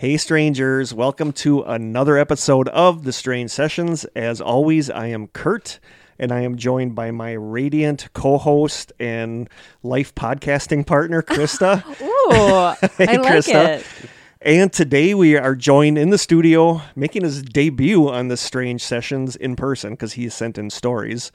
Hey, strangers, welcome to another episode of The Strange Sessions. As always, I am Kurt, and I am joined by my radiant co host and life podcasting partner, Krista. Ooh, Hey, I like Krista. it. and today we are joined in the studio, making his debut on The Strange Sessions in person because he sent in stories,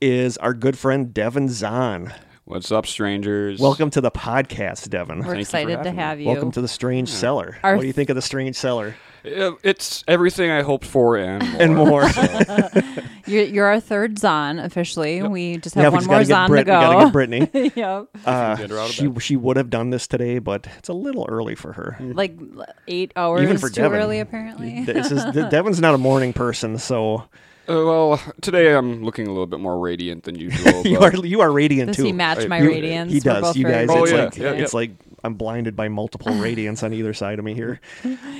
is our good friend Devin Zahn. What's up, strangers? Welcome to the podcast, Devin. We're Thank excited to having me. have you. Welcome to the Strange Cellar. Our what do you think of the Strange Cellar? Uh, It's everything I hoped for and more. And more. You're, you're our third Zahn officially. We just have yeah, one just more gotta get Zahn Brit- to we gotta go. get Brittany. yep. Uh, get her out of she she would have done this today, but it's a little early for her. Like eight hours Even for too Devin. early, apparently. This is De- Devin's not a morning person, so Uh, well, today I'm looking a little bit more radiant than usual. you but are you are radiant Does too. he match my You- radiance? He We're does. You very guys, Oh, it's yeah, like yeah, it's like I'm blinded by multiple radiance on either side of me here.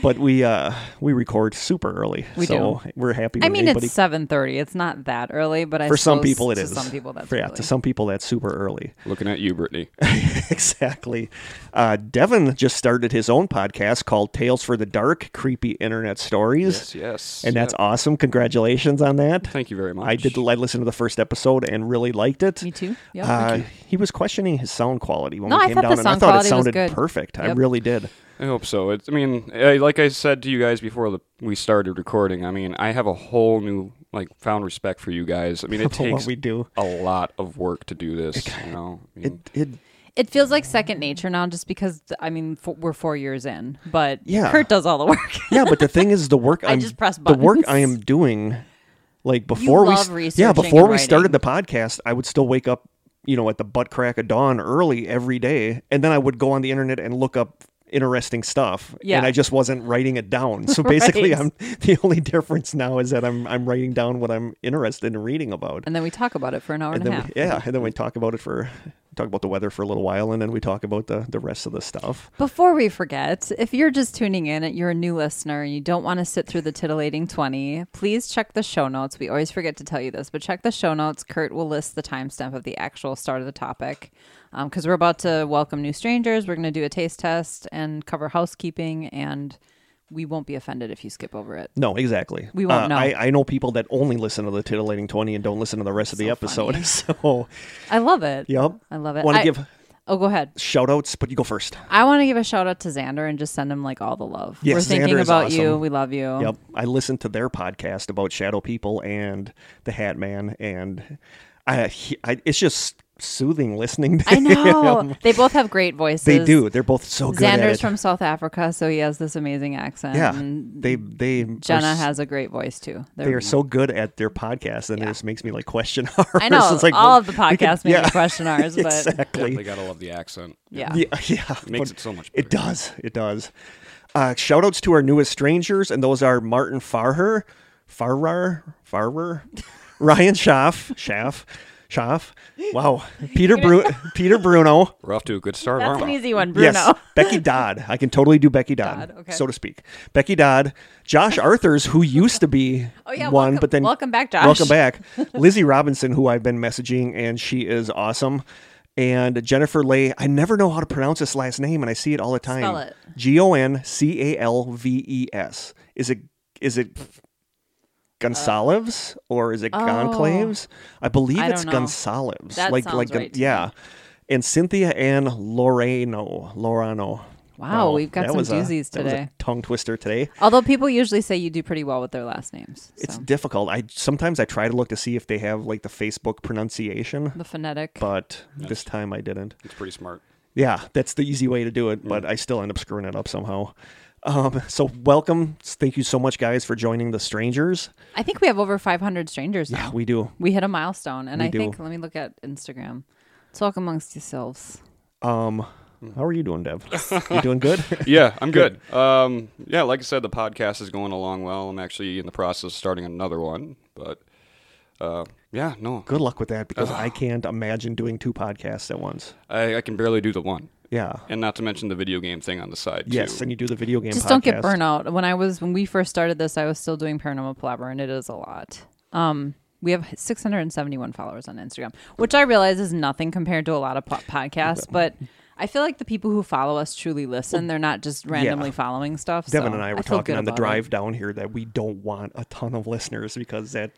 But we uh we record super early, We so we're happy. I mean, anybody, it's seven thirty. It's not that early, but I for some people it is. Some people that's For- yeah, early. to some people that's super early. looking at you, Brittany. exactly. Uh, Devin just started his own podcast called Tales for the Dark: Creepy Internet Stories. Yes, yes. And that's Yep. awesome. Congratulations on that. Thank you very much. I did. I listened to the first episode and really liked it. Me too. Yep. Uh, he was questioning his sound quality when No, we I came thought down, the and I sound thought it quality was sounded good. perfect. I really did. I hope so. It's, I mean, uh, like I said to you guys before the, we started recording, I mean, I have a whole new, like, found respect for you guys. I mean, it takes we do. a lot of work to do this, you know? I It mean, it it feels like second nature now, just because I mean f- we're four years in, but Yeah. Kurt does all the work. yeah, but the thing is, the work I I'm just press the work. I am doing, like before we love s- yeah before we started the podcast, I would still wake up, you know, at the butt crack of dawn early every day, and then I would go on the internet and look up interesting stuff Yeah. and I just wasn't writing it down. So basically Right. I'm the only difference now is that I'm I'm writing down what I'm interested in reading about. and then we talk about it for an hour and, and a half. we, yeah, and then we talk about it for talk about the weather for a little while and then we talk about the the rest of the stuff. Before we forget, if you're just tuning in and you're a new listener and you don't want to sit through the titillating 20, please check the show notes. We always forget to tell you this, but check the show notes. Kurt will list the timestamp of the actual start of the topic um, because we're about to welcome new strangers. We're going to do a taste test and cover housekeeping, and we won't be offended if you skip over it. No, exactly. We won't Uh, know. I, I know people that only listen to the titillating 20 and don't listen to the rest of the episode. funny. So, I love it. yep. I love it. Want to give Oh, go ahead. shout outs, but you go first. I want to give a shout out to Xander and just send him like all the love. Yes, We're thinking Xander about you. We love you. Yep. I listened to their podcast about shadow people and the Hat Man, and I, he, I it's just soothing listening to I know. him. they both have great voices. They do. They're both so good at Xander's it. from South Africa, so he has this amazing accent. yeah. and They they Jenna are, s- has a great voice too. They're- They are so good at their podcast, and it just makes me like question ours. I know It's like, all well, of the we could- podcasts make yeah, me question ours, but exactly. Definitely gotta love the accent. yeah. Yeah, yeah. It makes but it so much It does. It does. Uh, shout outs to our newest strangers, and those are Martin Farher, Farrar, Farrer, Ryan Schaff, Schaff, Schaff. Wow. Peter Bru- Peter Bruno. We're off to a good start, That's an easy one, Bruno. Yes, Becky Dodd. I can totally do Becky Dodd, Dodd, okay. so to speak. Becky Dodd, Josh Arthurs, who used to be Oh, yeah, one, welcome- but then welcome back, Josh. Welcome back, Lizzie Robinson, who I've been messaging, and she is awesome. And Jennifer Lay, I never know how to pronounce this last name, and I see it all the time. G O N C A L V E S. Is it is it Gonsalves or is it Gonclaves? Oh. I believe I it's don't know. Gonsalves. That like sounds like right to yeah. And Cynthia Ann Loreno. Lorano. Wow, we've got that some was a- doozies that was a today. tongue twister today. Although people usually say you do pretty well with their last names. It's difficult. I sometimes I try to look to see if they have like the Facebook pronunciation, the phonetic. but this time I didn't. It's pretty smart. Yeah, that's the easy way to do it, but mm. I still end up screwing it up somehow. Um, so welcome. Thank you so much, guys, for joining the strangers. I think we have over 500 strangers now. Yeah, we do. We hit a milestone, and We I do. think let me look at Instagram. Talk amongst yourselves. Um, how are you doing, Dev? You doing good? Yeah, I'm good. Um, yeah, like I said, the podcast is going along well. I'm actually in the process of starting another one, but uh, yeah, no, good luck with that because I can't imagine doing two podcasts at once. I, I can barely do the one. Yeah. and not to mention the video game thing on the side Yes, too. and you do the video game. Just don't get podcast. burnout. When I was when we first started this, I was still doing paranormal palaver, and it is a lot. Um, we have 671 followers on Instagram, which I realize is nothing compared to a lot of po- podcasts, but. I feel like the people who follow us truly listen. They're not just randomly following stuff. Devin so and I were feel talking on the about it. drive down here that we don't want a ton of listeners because that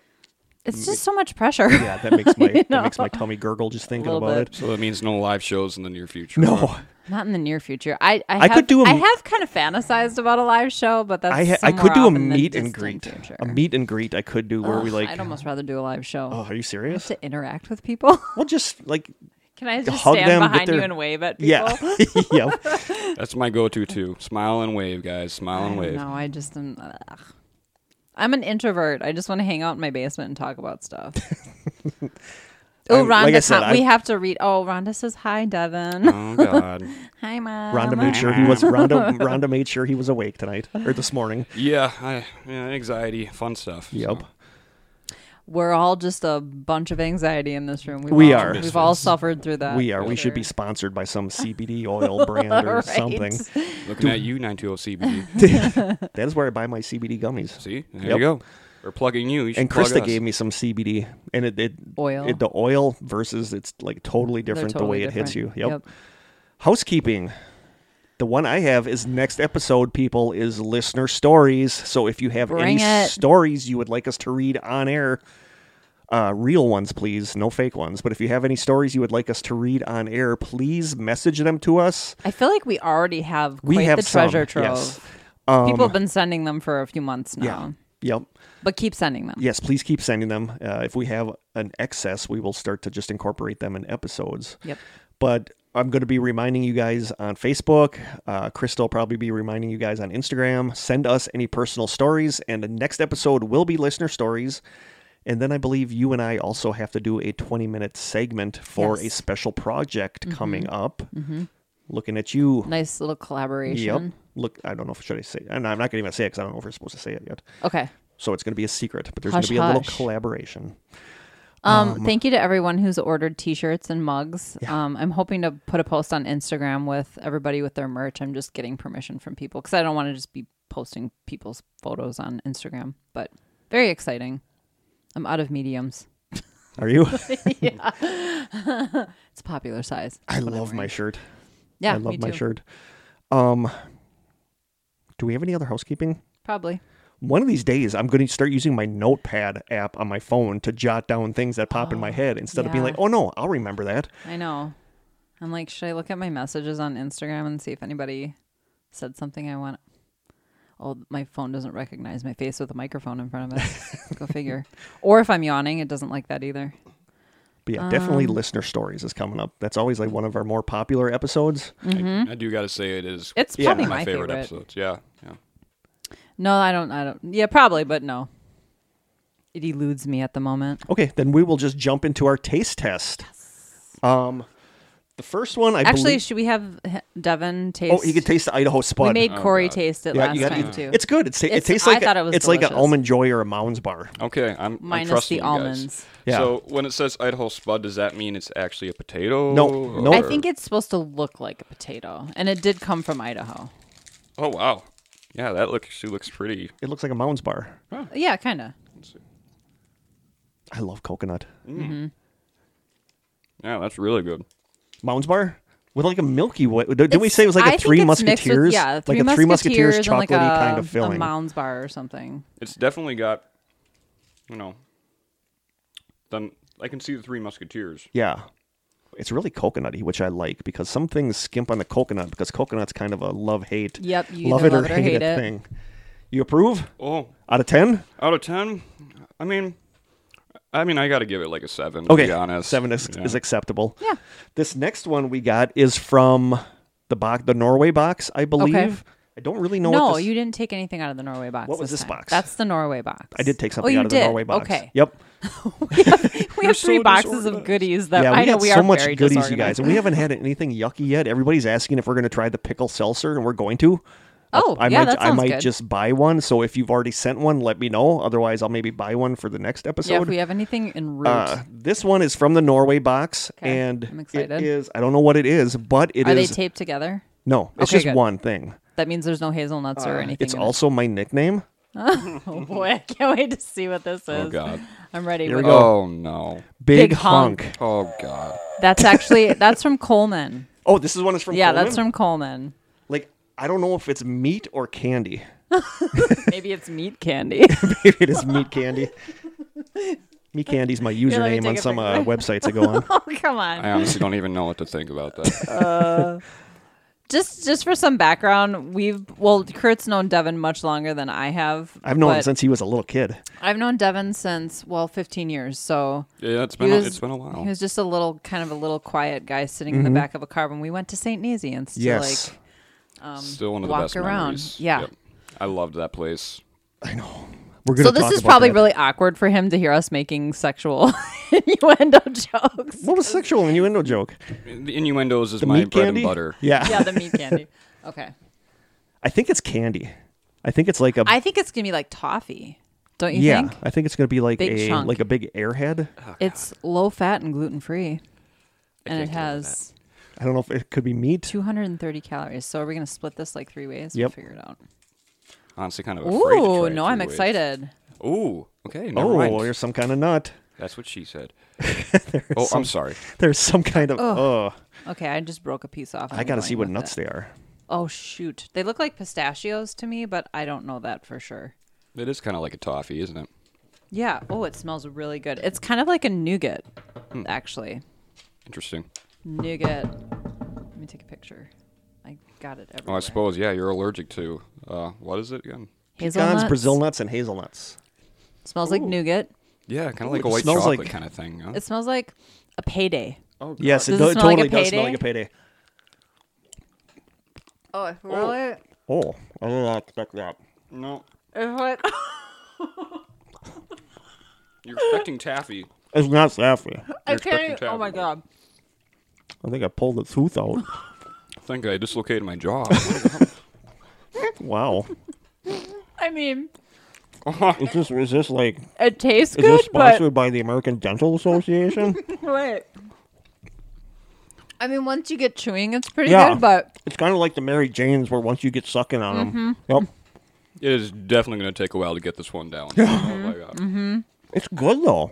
It's just so much pressure. yeah that makes my You that makes my tummy gurgle just thinking about bit. it. So that means no live shows in the near future. No, Not in the near future. I I, I have, could do a I m- have kind of fantasized about a live show, but that's I ha- I could do a off in the meet and greet. future. A meet and greet I could do where we like. I'd almost rather do a live show. Oh, are you serious? to interact with people. Well, just like Can I just hug stand them, get behind you and wave at people? yeah, yep. That's my go-to too. Smile and wave, guys. Smile and wave. No, I just am. Ugh. I'm an introvert. I just want to hang out in my basement and talk about stuff. oh, I'm- Rhonda, like I said, com- we have to read. Oh, Rhonda says hi, Devin. Oh God. hi, mom. Rhonda made sure he was Rhonda. Rhonda made sure he was awake tonight or this morning. yeah, I, yeah, anxiety, fun stuff. Yep. so. We're all just a bunch of anxiety in this room. We've We all, are. We've all suffered through that. we are. We should be sponsored by some CBD oil brand or Right. something. Looking at you, 920 CBD. That is where I buy my CBD gummies. See, there Yep. you go. We're plugging you. you should And plug Krista us. gave me some CBD, and it, it Oil. It, the oil versus it's like totally They're different the totally way it hits you. different. Yep. Housekeeping. The one I have is next episode, people, is listener stories. So if you have Bring any it. stories you would like us to read on air, uh, real ones, please, no fake ones. But if you have any stories you would like us to read on air, please message them to us. I feel like we already have We have the some, treasure trove. yes. Um, People have been sending them for a few months now, Yeah. Yep. but keep sending them. Yes, please keep sending them. Uh, if we have an excess, we will start to just incorporate them in episodes. Yep. But I'm going to be reminding you guys on Facebook. Uh, Krista will probably be reminding you guys on Instagram. Send us any personal stories, and the next episode will be listener stories. And then I believe you and I also have to do a 20 minute segment for a special project coming up. Looking at you. Nice little collaboration. Yep. Look, I don't know if I should I say. And I'm not going to even say it because I don't know if we're supposed to say it yet. Okay. So it's going to be a secret, but there's going to be a little collaboration. Um, thank you to everyone who's ordered T-shirts and mugs. Um, I'm hoping to put a post on Instagram with everybody with their merch. I'm just getting permission from people because I don't want to just be posting people's photos on Instagram. But very exciting. I'm out of mediums. Are you? yeah, It's a popular size. I That's love my shirt. Yeah, I love my shirt. Um, do we have any other housekeeping? Probably. One of these days, I'm going to start using my notepad app on my phone to jot down things that pop in my head instead of being like, oh no, I'll remember that. I know. I'm like, should I look at my messages on Instagram and see if anybody said something I want? Oh, my phone doesn't recognize my face with a microphone in front of it. Go figure. Or if I'm yawning, it doesn't like that either. But yeah, definitely Um, listener stories is coming up. That's always like one of our more popular episodes. I, I do got to say it is It's Yeah. probably my, my, favorite, favorite. episodes. Yeah, yeah. No, I don't. I don't. Yeah, probably, but no. It eludes me at the moment. Okay, then we will just jump into our taste test. Um, the first one, I Actually, believe. should we have H- Devin taste? Oh, he could taste the Idaho Spud. We made Oh, Corey God. taste it yeah, last you got time too. It's good. It's, ta- it It's- tastes I like thought it was it's like an delicious. almond joy or a Mounds bar. Okay, I'm, I'm minus trusting the you guys. almonds. Yeah. So when it says Idaho Spud, does that mean it's actually a potato? No, no. I think it's supposed to look like a potato, and it did come from Idaho. Oh wow, yeah, that looks actually looks pretty. It looks like a Mounds bar. Yeah, kind of. I love coconut. Mm-hmm. Yeah, that's really good. Mounds bar with like a milky way. Didn't we say it was like I a think Three it's mixed with- Musketeers? yeah, like three a Three Musketeers and chocolatey like a, kind of filling. A filling. Mounds bar or something. It's definitely got, you know, then I can see the Three Musketeers. Yeah. It's really coconutty, which I like because some things skimp on the coconut because coconut's kind of a love hate. Yep, you love either it or it or hate, hate it it. thing. You approve? Oh, Out of 10? out of ten, I mean, I mean, I got to give it like a seven. To Okay. be honest, Seven is, Yeah. is acceptable. Yeah. This next one we got is from the box, the Norway box, I believe. I don't really know no, what this you didn't take anything out of the Norway box. What was this time. box? That's the Norway box. I did take Oh, something you out of did? the Norway box. Okay. Yep. we have You're three so boxes of goodies that yeah, we I know we so are much very goodies, you guys, and we haven't had anything yucky yet. Everybody's asking if we're going to try the pickle seltzer, and we're going to. Oh, I yeah, might that I might good. just buy one. So if you've already sent one, let me know. Otherwise, I'll maybe buy one for the next episode. Yeah, if we have anything in route. uh, this one is from the Norway box, Okay, and I'm it excited. is. I don't know what it is, but it is. Are they taped together? no, it's Okay, just good. one thing. That means there's no hazelnuts or anything. Uh, It's in also my nickname. Oh boy, I can't wait to see what this is. Oh God. I'm ready. Here we go. Oh no. Big, Big hunk. hunk. Oh God. That's actually that's from Coleman. Oh, this is one is from. yeah, Coleman? that's from Coleman. Like I don't know if it's meat or candy. Maybe it's meat candy. Maybe it is meat candy. meat candy's my username on some uh, websites I go on. oh come on. I honestly don't even know what to think about that. Just just for some background, we've well, Kurt's known Devin much longer than I have. I've known him since he was a little kid. I've known Devin since well, 15 years. So Yeah, it's been a, was, it's been a while. He was just a little kind of a little quiet guy sitting in the back of a car when we went to St. Nazianz to Mm-hmm. Yes, like um, Still one of the walk best around. memories. Yeah. Yep. I loved that place. I know. We're gonna. So this talk is about probably that. really awkward for him to hear us making sexual innuendo jokes. What was sexual innuendo joke? The innuendos is The my meat bread candy. and butter. Yeah. Yeah, the meat candy. Okay. I think it's candy. I think it's like a. I think it's gonna be like toffee. Don't you yeah, think? I think it's gonna be like Big a chunk. like a big airhead. Oh, it's low fat and gluten free. And it can't get over has I don't know if it could be meat. 230 calories. So are we gonna split this like three ways? We'll figure it out. Honestly, kind of afraid to try Ooh, no, I'm ways. excited. Ooh, okay. Never Oh, mind. there's some kind of nut. That's what she said. oh, some- I'm sorry. There's some kind of. Oh, Okay, I just broke a piece off. I I'm gotta see what nuts it. they are. Oh shoot, they look like pistachios to me, but I don't know that for sure. It is kind of like a toffee, isn't it? Yeah. Oh, it smells really good. It's kind of like a nougat, Hmm. actually. Interesting. Nougat. Let me take a picture. I got it Oh, everywhere. I suppose. Yeah, you're allergic to. Uh, what is it again? Pecans, Hazelnuts. Brazil nuts, and hazelnuts. Smells like nougat. Yeah, kind of like a white smells chocolate like- kind of thing. Huh? It smells like a payday. oh, Yes, it, Does do- it it smell like a totally does smell like a payday. Oh, really? Oh, I did not expect that. No, It's like you're expecting taffy. It's not saffy. I You're can't. expecting Even, oh my taffy. god. I think I pulled the tooth out. I think I dislocated my jaw. wow. I mean, Is this is this like it tastes is good, this sponsored by the American Dental Association? but wait. I mean, once you get chewing, it's pretty Yeah. good, but it's kind of like the Mary Janes, where once you get sucking on them, Mm-hmm. yep, it is definitely going to take a while to get this one down. oh my god. it's good though.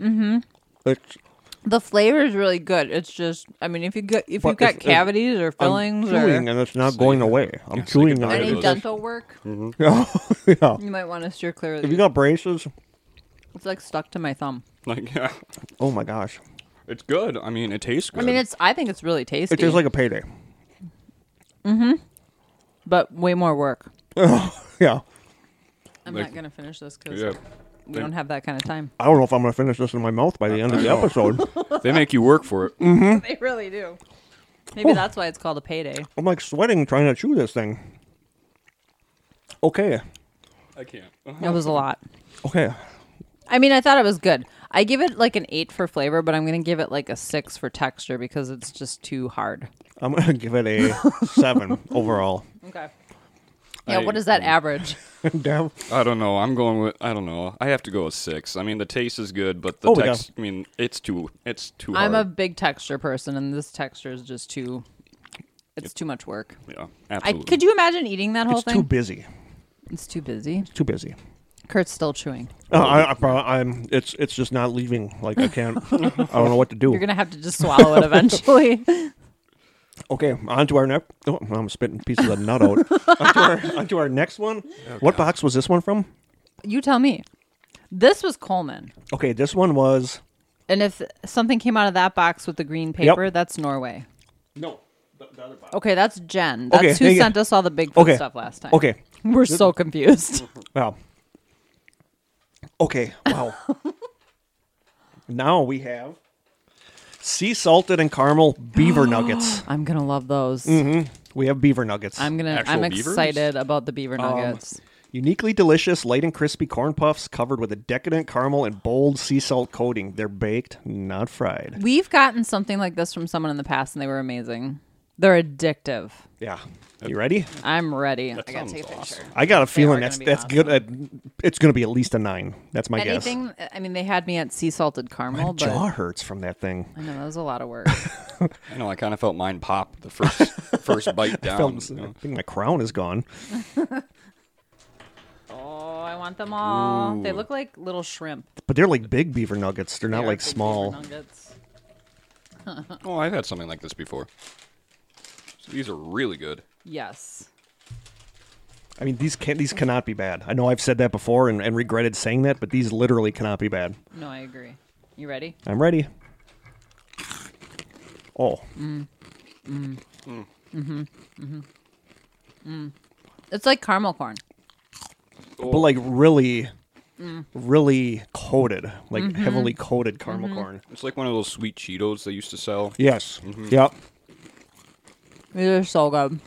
Mm-hmm. It's the flavor is really good. It's just, I mean, if you got if But you've got if- if cavities or I'm fillings chewing or and it's not So going away. I'm yeah, say chewing goodbye on to any it. those. dental work, Yeah, yeah. you might want to steer clear of If these. you got braces, It's like stuck to my thumb. Like, yeah, oh my gosh, it's good. I mean, it tastes good. I mean, it's. I think it's really tasty, it tastes like a payday. Mm-hmm. But way more work. Yeah, I'm Like- not gonna finish this because yeah. We don't have that kind of time. I don't know if I'm gonna finish this in my mouth by the end of the episode. They make you work for it. Mm-hmm. they really do. Maybe that's why it's called a payday. I'm like sweating trying to chew this thing. Okay, I can't. That was a lot. okay. I mean, I thought it was good. I give it like an eight for flavor, but I'm gonna give it like a six for texture because it's just too hard. I'm gonna give it a seven overall. Okay. Yeah. I- what is that average? Damn. I don't know. I'm going with. I don't know. I have to go with six. I mean, the taste is good, but the Oh, yeah. text. I mean, it's too. It's too. I'm a big texture person, and this texture is just too. It's too much work. Yeah, I absolutely. could you imagine eating that whole thing? It's thing? too busy. it's too busy. It's too busy. Kurt's still chewing. Uh, I, I, prob- I'm. It's. It's just not leaving. Like I can't. I don't know what to do. You're gonna have to just swallow it eventually. Okay, on to our next. Oh, I'm spitting pieces of nut out. on, to our, on to our next one. Oh, what box was this one from? you tell me. This was Coleman. Okay, this one was. And if something came out of that box with the green paper, that's Norway. No, the, the other box. Okay, that's Jen. That's Okay, who yeah, yeah. sent us all the Bigfoot Okay. stuff last time. Okay, We're so confused. wow. Okay, wow. now we have sea salted and caramel beaver nuggets. I'm gonna love those. We have beaver nuggets. I'm gonna. Actual I'm beavers? excited about the Um, beaver nuggets. Uniquely delicious, light and crispy corn puffs covered with a decadent caramel and bold sea salt coating. They're baked, not fried. We've gotten something like this from someone in the past, and they were amazing. They're addictive. Yeah. You ready? I'm ready. That I gotta sounds take a picture. I got a feeling that's gonna be that's good. At, it's going to be at least a nine. That's my guess. Anything? I mean, they had me at sea salted My caramel, but jaw hurts from that thing. I know that was a lot of work. I know. I kind of felt mine pop the first first bite I, down. felt, you know. I think my crown is gone. oh, I want them all. They Ooh. look like little shrimp. But they're like big beaver nuggets. They're They not are like big beaver small. nuggets. Oh, I've had something like this before. So these are really good. Yes. I mean, these can these cannot be bad. I know I've said that before and, and regretted saying that, but these literally cannot be bad. No, I agree. You ready? I'm ready. Oh, Mm. Mm. Mm. Mm-hmm. Mm-hmm. Mm. It's like caramel corn. but like really, Mm. really coated, like Mm-hmm. heavily coated caramel corn. It's like one of those sweet Cheetos they used to sell. Yes. Mm-hmm. Yep. These are so good.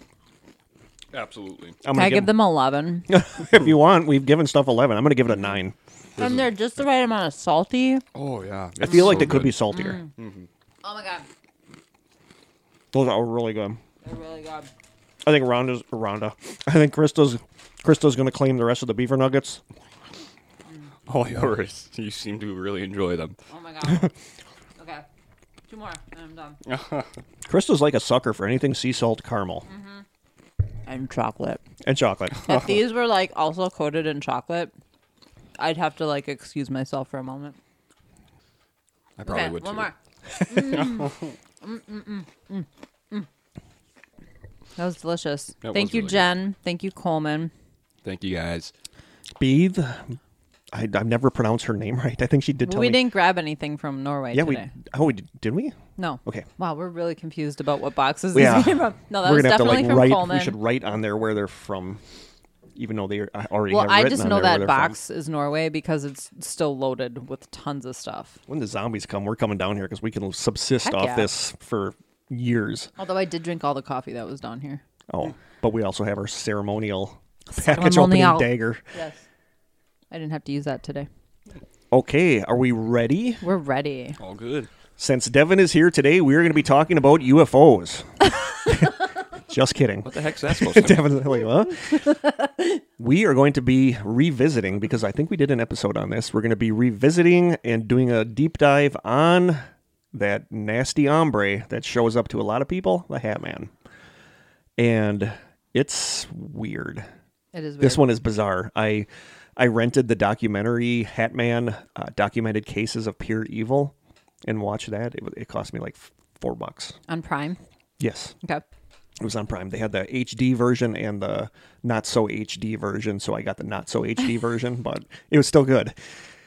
Absolutely. I'm Can gonna I give give them 11? if you want, we've given stuff 11. I'm going to give it a 9. and they're just the right amount of salty. Oh yeah. I feel like they could be saltier. Mm. Oh my god. Those are really good. They're really good. I think Rhonda's Rhonda. I think Krista's Krista's going to claim the rest of the beaver nuggets. Oh, yours. You seem to really enjoy them. Oh my god. okay. Two more and I'm done. Krista's like a sucker for anything sea salt caramel And chocolate. and chocolate. If these were like also coated in chocolate, I'd have to like excuse myself for a moment. I probably okay, would one too. more. Mm. Mm, mm, mm, mm, mm. That was delicious. That Thank was you, really good. Jen. Thank you, Coleman. Thank you guys. Beath. I, I've never pronounced her name right. I think she did tell we me. didn't grab anything from Norway yeah, today. we. Oh, we did, did we? No. Okay. Wow, we're really confused about what boxes Yeah. these came from. No, that We're was gonna have to definitely like from write. Coleman. We should write on there where they're from, even though they are- uh, already well, have I just know that they're from. box is Norway because it's still loaded with tons of stuff. When the zombies come, we're coming down here because we can subsist Heck off yeah. this for years. Although I did drink all the coffee that was down here. Oh, but we also have our ceremonial package opening Ceremonial. dagger. Yes. I didn't have to use that today. Okay, are we ready? We're ready. All good. Since Devin is here today, we're going to be talking about UFOs. Just kidding. What the heck's that supposed to mean? Devin's like, huh? we are going to be revisiting because I think we did an episode on this. We're going to be revisiting and doing a deep dive on that nasty hombre that shows up to a lot of people, the Hat Man. And it's weird. It is weird. This one is bizarre. I I rented the documentary Hat Man uh, documented cases of pure evil and watched that. It, it cost me like f- four bucks. on Prime. Yes, Okay. it was on Prime. They had the HD version and the not so HD version, so I got the not so HD version, but it was still good.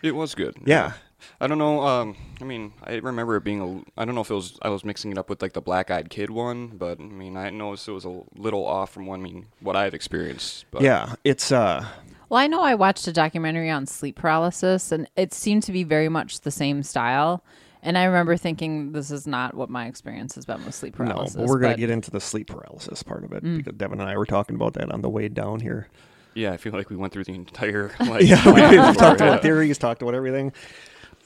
It was good. Yeah. I don't know. Um, I mean, I remember it being a. I don't know if it was. I was mixing it up with like the Black Eyed Kid one, but I mean, I noticed it was a little off from what I mean what I've experienced. But Yeah, it's uh Well, I know I watched a documentary on sleep paralysis, and it seemed to be very much the same style. And I remember thinking, this is not what my experience has been with sleep paralysis. no, but we're gonna Mm. get into the sleep paralysis part of it because Devin and I were talking about that on the way down here. yeah, I feel like we went through the entire. Like, Yeah, we've talked about theories, talked about everything.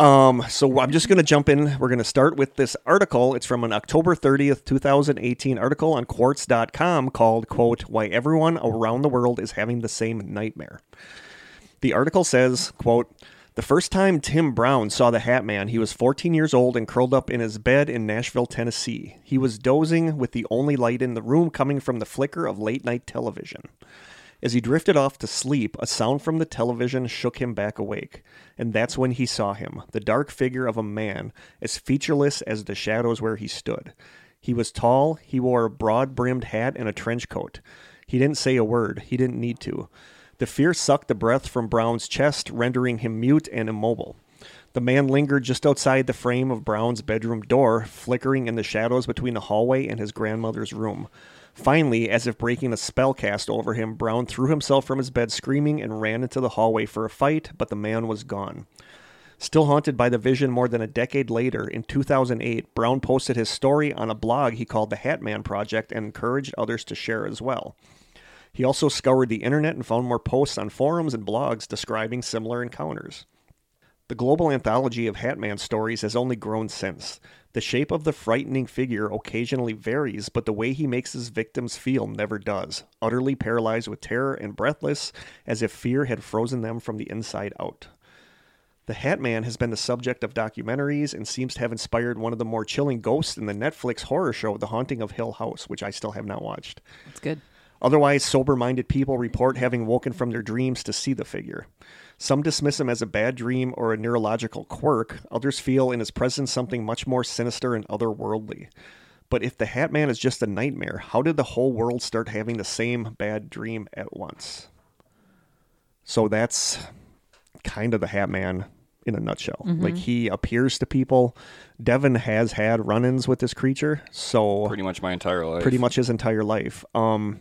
Um, so I'm just going to jump in. We're going to start with this article. It's from an October 30th, 2018 article on quartz.com called, quote, Why Everyone Around the World is Having the Same Nightmare. The article says, quote, the first time Tim Brown saw the Hat Man, he was 14 years old and curled up in his bed in Nashville, Tennessee. He was dozing with the only light in the room coming from the flicker of late night television. As he drifted off to sleep, a sound from the television shook him back awake. And that's when he saw him, the dark figure of a man, as featureless as the shadows where he stood. He was tall, he wore a broad brimmed hat and a trench coat. He didn't say a word, he didn't need to. The fear sucked the breath from Brown's chest, rendering him mute and immobile. The man lingered just outside the frame of Brown's bedroom door, flickering in the shadows between the hallway and his grandmother's room. Finally, as if breaking a spell cast over him, Brown threw himself from his bed screaming and ran into the hallway for a fight, but the man was gone. Still haunted by the vision more than a decade later, in 2008, Brown posted his story on a blog he called the Hat Man Project and encouraged others to share as well. He also scoured the internet and found more posts on forums and blogs describing similar encounters. The global anthology of Hatman stories has only grown since. The shape of the frightening figure occasionally varies, but the way he makes his victims feel never does. Utterly paralyzed with terror and breathless, as if fear had frozen them from the inside out. The Hat Man has been the subject of documentaries and seems to have inspired one of the more chilling ghosts in the Netflix horror show The Haunting of Hill House, which I still have not watched. It's good. Otherwise, sober minded people report having woken from their dreams to see the figure. Some dismiss him as a bad dream or a neurological quirk, others feel in his presence something much more sinister and otherworldly. But if the Hat Man is just a nightmare, how did the whole world start having the same bad dream at once? So that's kind of the Hat Man in a nutshell. Like he appears to people. Devin has had run-ins with this creature, so Pretty much my entire life. pretty much his entire life. Um,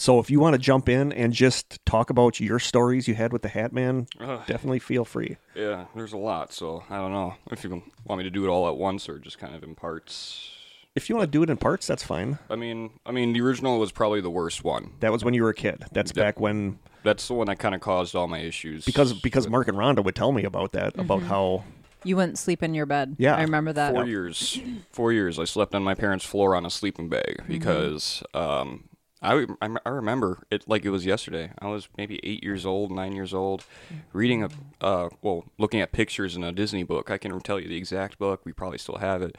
so if you want to jump in and just talk about your stories you had with the Hat Man, Ugh. definitely feel free. Yeah, there's a lot, so I don't know if you want me to do it all at once or just kind of in parts. If you want to do it in parts, that's fine. I mean, I mean, the original was probably the worst one. That was when you were a kid. That's Yeah. back when That's the one that kind of caused all my issues. because because Mark and Rhonda would tell me about that about how You wouldn't sleep in your bed. Yeah. I remember that. four years, four years, I slept on my parents' floor on a sleeping bag because um, I, I remember it like it was yesterday. I was maybe eight years old, nine years old, reading a uh, well, looking at pictures in a Disney book. I can tell you the exact book. We probably still have it.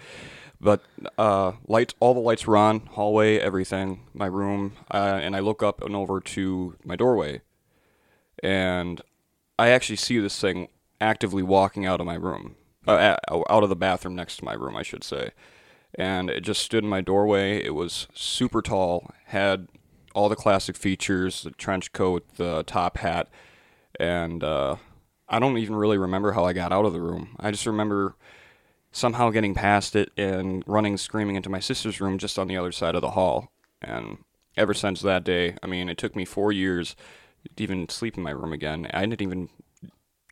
But uh, lights, all the lights were on, hallway, everything, my room, uh, and I look up and over to my doorway, and I actually see this thing actively walking out of my room, uh, out of the bathroom next to my room, I should say. And it just stood in my doorway. It was super tall, had all the classic features the trench coat, the top hat, and uh, I don't even really remember how I got out of the room. I just remember somehow getting past it and running screaming into my sister's room just on the other side of the hall. And ever since that day, I mean, it took me four years to even sleep in my room again. I didn't even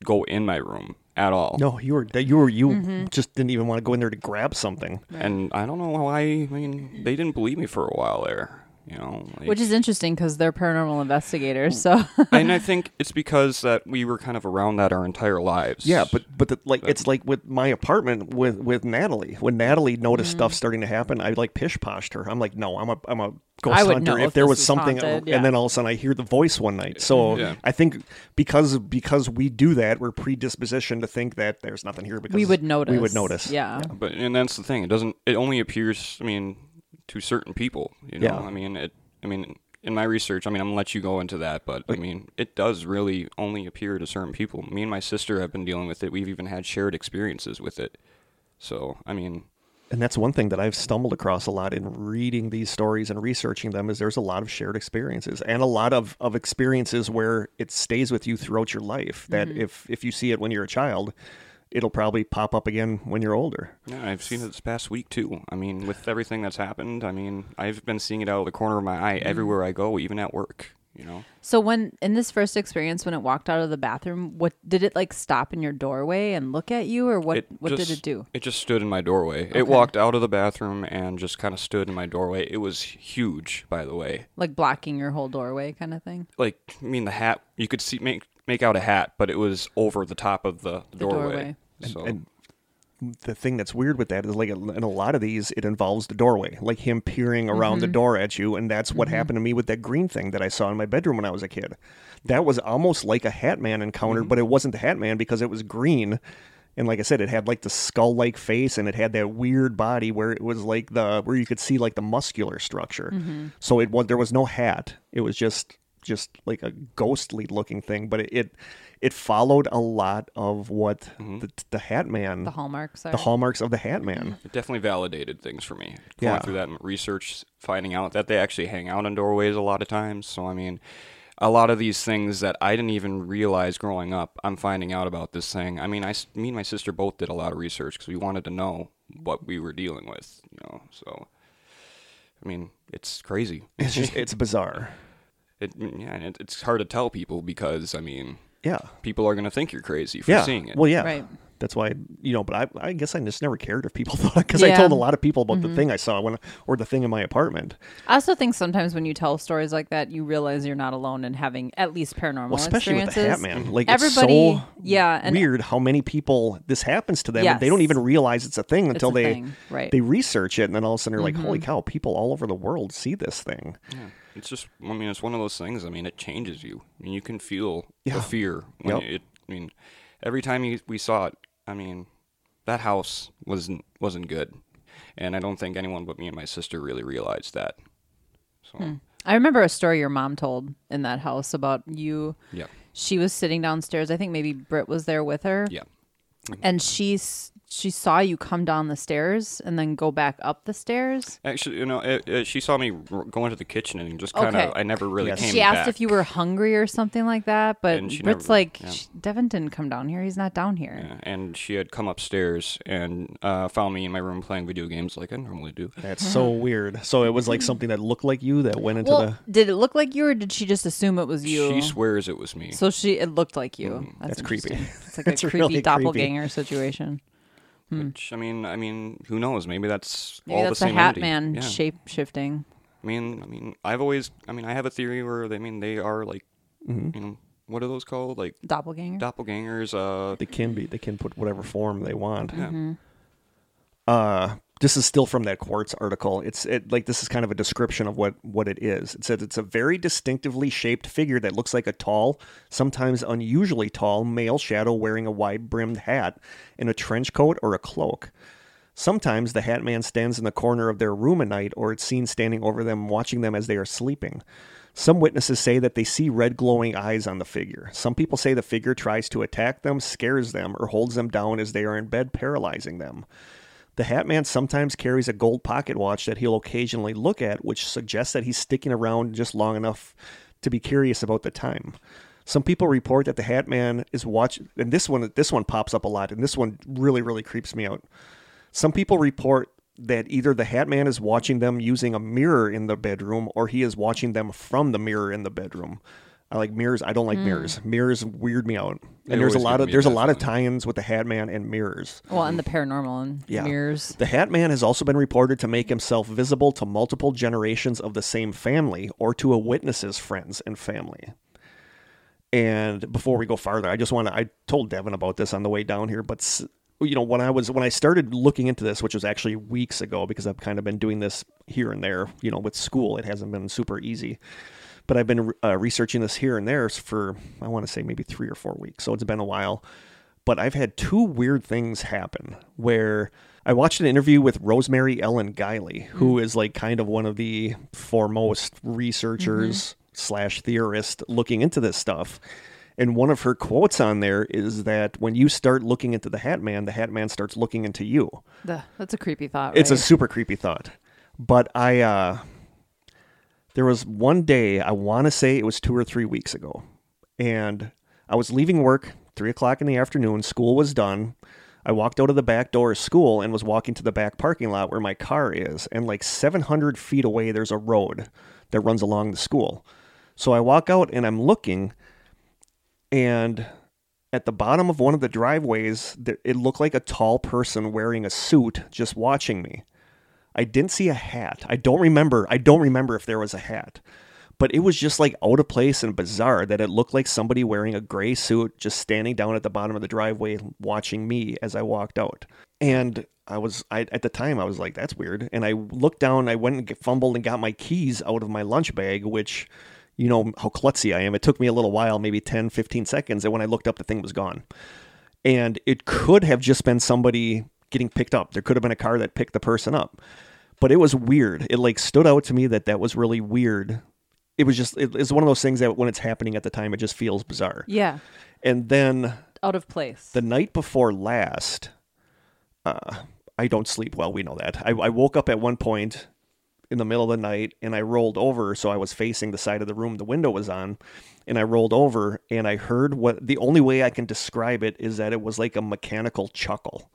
go in my room at all. no, you were you were you Mm-hmm. just didn't even want to go in there to grab something. And I don't know why. I mean, they didn't believe me for a while there. You know, like- Which is interesting because they're paranormal investigators. So and I think it's because that we were kind of around that our entire lives. Yeah, but but the, like it's like with my apartment with with Natalie. When Natalie noticed Mm-hmm. stuff starting to happen, I like pish poshed her. I'm like, no, I'm a I'm a ghost I would hunter. know if if there was was something, haunted, yeah. and then all of a sudden I hear the voice one night. So Yeah. I think because because we do that, we're predispositioned to think that there's nothing here because we would notice. We would notice. Yeah. But and that's the thing. It doesn't. It only appears. I mean, to certain people. You know. Yeah. I mean, it. I mean, in my research, I mean, I'm gonna let you go into that, but I mean, it does really only appear to certain people. Me and my sister have been dealing with it. We've even had shared experiences with it. So, I mean, And that's one thing that I've stumbled across a lot in reading these stories and researching them is there's a lot of shared experiences and a lot of, of experiences where it stays with you throughout your life. That Mm-hmm. if if you see it when you're a child, it'll probably pop up again when you're older. yeah, I've seen it this past week too. I mean, with everything that's happened, I mean, I've been seeing it out of the corner of my eye mm-hmm. everywhere I go, even at work. You know. So when in this first experience, when it walked out of the bathroom, what did it like stop in your doorway and look at you, or what? what did it do? It just stood in my doorway. Okay. It walked out of the bathroom and just kind of stood in my doorway. It was huge, by the way. Like blocking your whole doorway, kind of thing. Like, I mean, the hat. You could see make make out a hat, but it was over the top of the, The doorway. doorway. So And the thing that's weird with that is like in a lot of these it involves the doorway like him peering around the mm-hmm. door at you and that's what mm-hmm. happened to me with that green thing that i saw in my bedroom when i was a kid. That was almost like a hat man encounter mm-hmm. but it wasn't the hat man because it was green. And like i said it had like the skull like face and it had that weird body where it was like the where you could see like the muscular structure. So it was there was no hat. It was just just like a ghostly looking thing but it it, it followed a lot of what mm-hmm. the, the hat man The hallmarks are. the hallmarks of the Hat Man. Mm-hmm. it definitely validated things for me. Going Yeah. through that research, finding out that they actually hang out in doorways a lot of times. So I mean, a lot of these things that I didn't even realize growing up, I'm finding out about this thing. I mean, I, s- me and my sister both did a lot of research because we wanted to know what we were dealing with. You know, so I mean, it's crazy. It's just it's bizarre. It, yeah, and it, it's hard to tell people because I mean, Yeah. people are gonna think you're crazy for Yeah. seeing it. Well, yeah. Right. That's why you know. But I, I guess I just never cared if people thought because I told a lot of people about the thing I saw when or the thing in my apartment. I also think sometimes when you tell stories like that, you realize you're not alone in having at least paranormal Well, especially with the experiences. Hat Man, like Everybody, it's so yeah, and weird how many people this happens to them. and They don't even realize it's a thing until a they thing, right. Mm-hmm. they research it, and then all of a sudden they're like, "Holy cow! People all over the world see this thing." Yeah. It's just, I mean, it's one of those things. I mean, it changes you. I mean, you can feel Yeah. the fear when Yep. it. I mean, every time you, we saw it, I mean, that house wasn't wasn't good, and I don't think anyone but me and my sister really realized that. So, Hmm. I remember a story your mom told in that house about you. yeah, She was sitting downstairs. I think maybe Britt was there with her. yeah. And she she saw you come down the stairs and then go back up the stairs. Actually, you know, it, it, she saw me r- go into the kitchen and just kind of. Okay. I never really Yes. came She asked back. if you were hungry or something like that, but And she Britt's never- like, yeah. "Sh- Devin didn't come down here. He's not down here. Yeah, and she had come upstairs and uh, found me in my room playing video games like I normally do. That's so weird. So it was like something that looked like you that went into Well, the. did it look like you, or did she just assume it was you? She swears it was me. so she, it looked like you. Mm. That's, That's creepy. interesting. It's like That's a creepy really creepy. doppelganger situation. Which I mean, I mean, who knows? Maybe that's Maybe all that's the the same Hat entity. Man Yeah. shape shifting. I mean, I mean, I've always, I mean, I have a theory where they I mean they are like, Mm-hmm. you know, what are those called? Like Doppelganger. doppelgangers. Uh, They can be. They can put whatever form they want. yeah. Mm-hmm. Uh, this is still from that Quartz article. It's it like this is kind of a description of what what it is. It says it's a very distinctively shaped figure that looks like a tall, sometimes unusually tall male shadow wearing a wide-brimmed hat and a trench coat or a cloak. Sometimes the Hat Man stands in the corner of their room at night, or it's seen standing over them, watching them as they are sleeping. Some witnesses say that they see red glowing eyes on the figure. Some people say the figure tries to attack them, scares them, or holds them down as they are in bed, paralyzing them. The Hat Man sometimes carries a gold pocket watch that he'll occasionally look at, which suggests that he's sticking around just long enough to be curious about the time. Some people report that the Hat Man is watching, and this one this one pops up a lot, and this one really really creeps me out. Some people report that either the Hat Man is watching them using a mirror in the bedroom, or he is watching them from the mirror in the bedroom. I like mirrors. I don't like mirrors. Hmm. Mirrors weird me out. They And there's a lot of there's a that lot of tie-ins with the Hat Man and mirrors. Well, and the paranormal and Yeah. mirrors. The Hat Man has also been reported to make himself visible to multiple generations of the same family or to a witness's friends and family. And before we go farther, I just want to I told Devin about this on the way down here, but you know, when I was when I started looking into this, which was actually weeks ago because I've kind of been doing this here and there, you know, with school, it hasn't been super easy. But I've been uh, researching this here and there for I want to say maybe 3 or 4 weeks. So it's been a while but I've had two weird things happen where I watched an interview with Rosemary Ellen Guiley, who is like kind of one of the foremost researchers slash theorist looking into this stuff. And one of her quotes on there is that when you start looking into the Hat Man, the Hat Man starts looking into you. That's a creepy thought. It's a super creepy thought. But I, uh, there was one day, I want to say it was two or three weeks ago, and I was leaving work, three o'clock in the afternoon. School was done. I walked out of the back door of school and was walking to the back parking lot where my car is. And like 700 feet away, there's a road that runs along the school. So I walk out and I'm looking, and at the bottom of one of the driveways, it looked like a tall person wearing a suit just watching me. I didn't see a hat. I don't remember. I don't remember if there was a hat. But it was just like out of place and bizarre that it looked like somebody wearing a gray suit just standing down at the bottom of the driveway watching me as I walked out. And I was I at the time I was like that's weird. And I looked down, I went and fumbled and got my keys out of my lunch bag which you know how klutzy I am. It took me a little while, maybe 10 15 seconds and when I looked up the thing was gone. And it could have just been somebody getting picked up. There could have been a car that picked the person up. But it was weird. It like stood out to me that that was really weird. It was just it, it's one of those things that when it's happening at the time it just feels bizarre. Yeah. And then Out of place. the night before last, uh, I don't sleep well. We know that. I, I woke up at one point in the middle of the night and I rolled over. So I was facing the side of the room the window was on. And I rolled over and I heard what the only way I can describe it is that it was like a mechanical chuckle.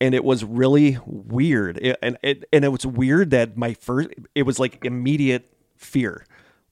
And it was really weird. It, and it, and it was weird that my first, it was like immediate fear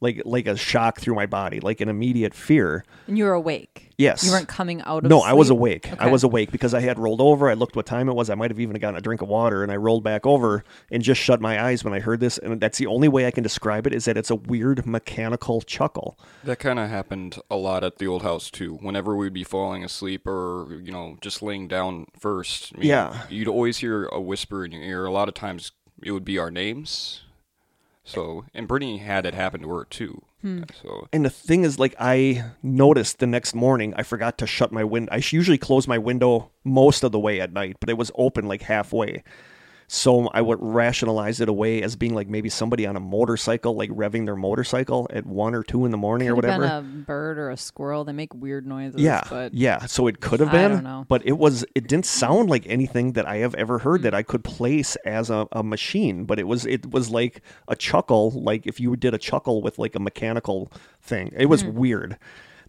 like like a shock through my body, like an immediate fear. And you were awake. Yes. You weren't coming out of No, I was sleep? awake. I was awake because I had rolled over. I looked what time it was. I might have even gotten a drink of water, and I rolled back over and just shut my eyes when I heard this. And that's the only way I can describe it is that it's a weird mechanical chuckle. That kind of happened a lot at the old house too. Whenever we'd be falling asleep or you know just laying down first, I mean, Yeah. you'd always hear a whisper in your ear. A lot of times it would be our names. So, and Brittany had it happen to her too. Hmm. So, And the thing is, like, I noticed the next morning I forgot to shut my window. I usually close my window most of the way at night, but it was open like halfway. So I would rationalize it away as being like maybe somebody on a motorcycle, like revving their motorcycle at one or two in the morning or Could have whatever. been a bird or a squirrel. They make weird noises. yeah, But yeah. So it could have I been, don't know. but it was. It didn't sound like anything that I have ever heard that I could place as a, a machine. But it was. It was like a chuckle, like if you did a chuckle with like a mechanical thing. It was Mm-hmm. weird.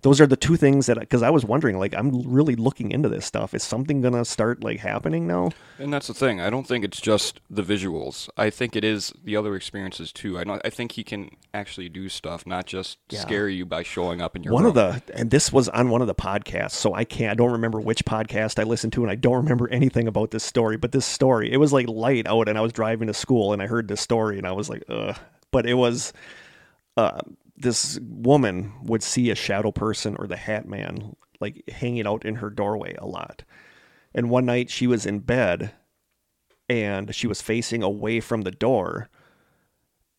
Those are the two things that because I was wondering, like, I'm really looking into this stuff. Is something gonna start like happening now? and that's the thing. I don't think it's just the visuals. I think it is the other experiences too. I know. I think he can actually do stuff, not just Yeah. scare you by showing up in your one room. of the and this was on one of the podcasts so i can't i don't remember which podcast i listened to and i don't remember anything about this story but this story it was like light out and i was driving to school and i heard this story and i was like ugh but it was uh this woman would see a shadow person or the hat man like hanging out in her doorway a lot and one night she was in bed and she was facing away from the door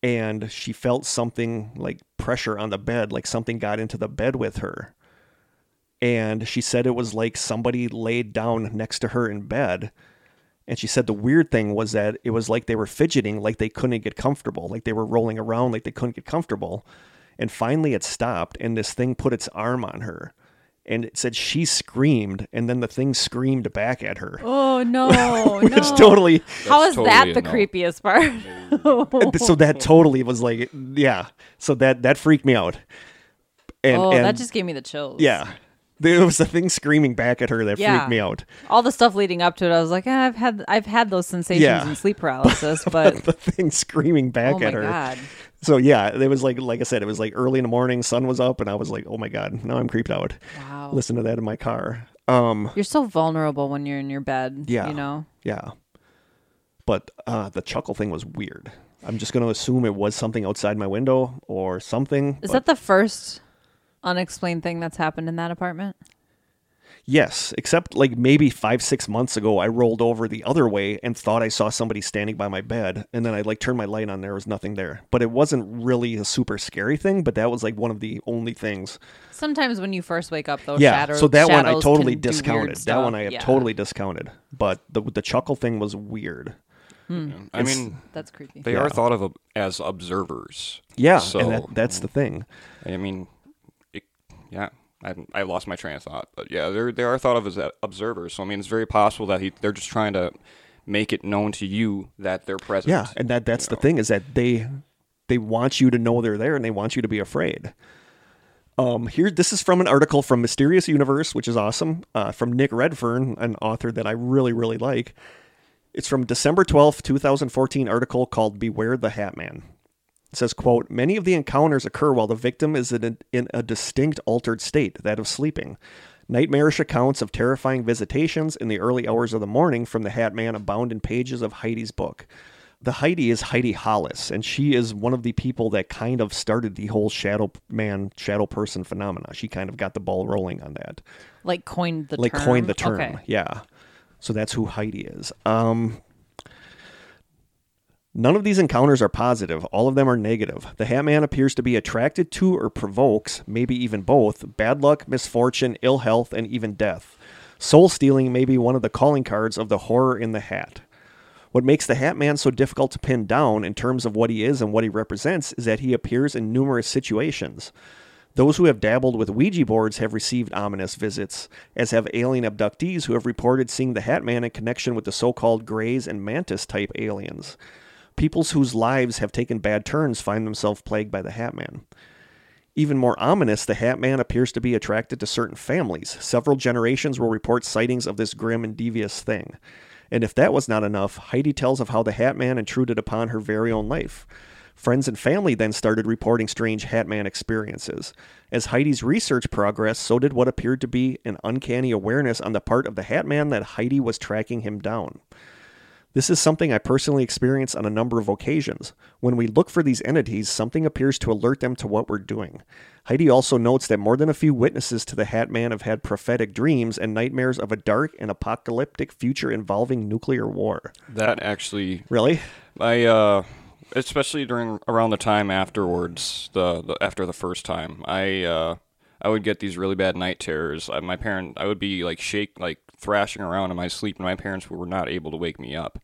and she felt something like pressure on the bed, like something got into the bed with her. And she said it was like somebody laid down next to her in bed. And she said the weird thing was that it was like they were fidgeting, like they couldn't get comfortable, like they were rolling around, like they couldn't get comfortable. And finally it stopped, and this thing put its arm on her. And it said she screamed, and then the thing screamed back at her. oh no, Which no. totally How That's is totally that the no. creepiest part? so that totally was like yeah so that that freaked me out and, oh, and that just gave me the chills. yeah there was a thing screaming back at her that Yeah. freaked me out All the stuff leading up to it, I was like, ah, I've had I've had those sensations Yeah. in sleep paralysis, but the thing screaming back oh my at her god. So yeah it was like like i said it was like early in the morning sun was up and i was like oh my god now i'm creeped out Wow. listen to that in my car um You're so vulnerable when you're in your bed. Yeah. You know? yeah but uh the chuckle thing was weird i'm just gonna assume it was something outside my window or something Is but- that the first unexplained thing that's happened in that apartment? Yes, except like maybe five, six months ago, I rolled over the other way and thought I saw somebody standing by my bed. And then I like turned my light on, there was nothing there. But it wasn't really a super scary thing, but that was like one of the only things. Sometimes when you first wake up, those yeah, shadows. so that one I totally can do weird discounted. That one I have Yeah. totally discounted. But the, the chuckle thing was weird. Hmm. I It's- mean, That's creepy. they Yeah. are thought of uh, as observers. Yeah, So and that, that's the thing. I mean, it, yeah, I, I lost my train of thought, but yeah, they're they are thought of as observers. So I mean, it's very possible that he they're just trying to make it known to you that they're present. Yeah, and that that's the thing is that they they want you to know they're there and they want you to be afraid. Um, here, this is from an article from Mysterious Universe, which is awesome, uh, from Nick Redfern, an author that I really really like. It's from December twelfth, two thousand fourteen, article called "Beware the Hat Man." It says, "quote Many of the encounters occur while the victim is in a, in a distinct altered state, that of sleeping." Nightmarish accounts of terrifying visitations in the early hours of the morning from the Hat Man abound in pages of Heidi's book. The Heidi is Heidi Hollis, and she is one of the people that kind of started the whole shadow man, shadow person phenomena. She kind of got the ball rolling on that, like coined the like term. coined the term. Okay. Yeah, so that's who Heidi is. Um, None of these encounters are positive. All of them are negative. The Hat Man appears to be attracted to or provokes, maybe even both, bad luck, misfortune, ill health, and even death. Soul stealing may be one of the calling cards of the horror in the hat. What makes the Hat Man so difficult to pin down in terms of what he is and what he represents is that he appears in numerous situations. Those who have dabbled with Ouija boards have received ominous visits, as have alien abductees who have reported seeing the Hat Man in connection with the so called Greys and Mantis type aliens. Peoples whose lives have taken bad turns find themselves plagued by the Hat Man. Even more ominous, the Hat Man appears to be attracted to certain families. Several generations will report sightings of this grim and devious thing. And if that was not enough, Heidi tells of how the Hat Man intruded upon her very own life. Friends and family then started reporting strange Hatman experiences. As Heidi's research progressed, so did what appeared to be an uncanny awareness on the part of the Hatman that Heidi was tracking him down. This is something I personally experienced on a number of occasions. When we look for these entities, something appears to alert them to what we're doing. Heidi also notes that more than a few witnesses to the Hat Man have had prophetic dreams and nightmares of a dark and apocalyptic future involving nuclear war. That actually, Really? I uh, especially during around the time afterwards, the, the after the first time, I uh, I would get these really bad night terrors. I, my parent, I would be like shake, like thrashing around in my sleep, and my parents were not able to wake me up.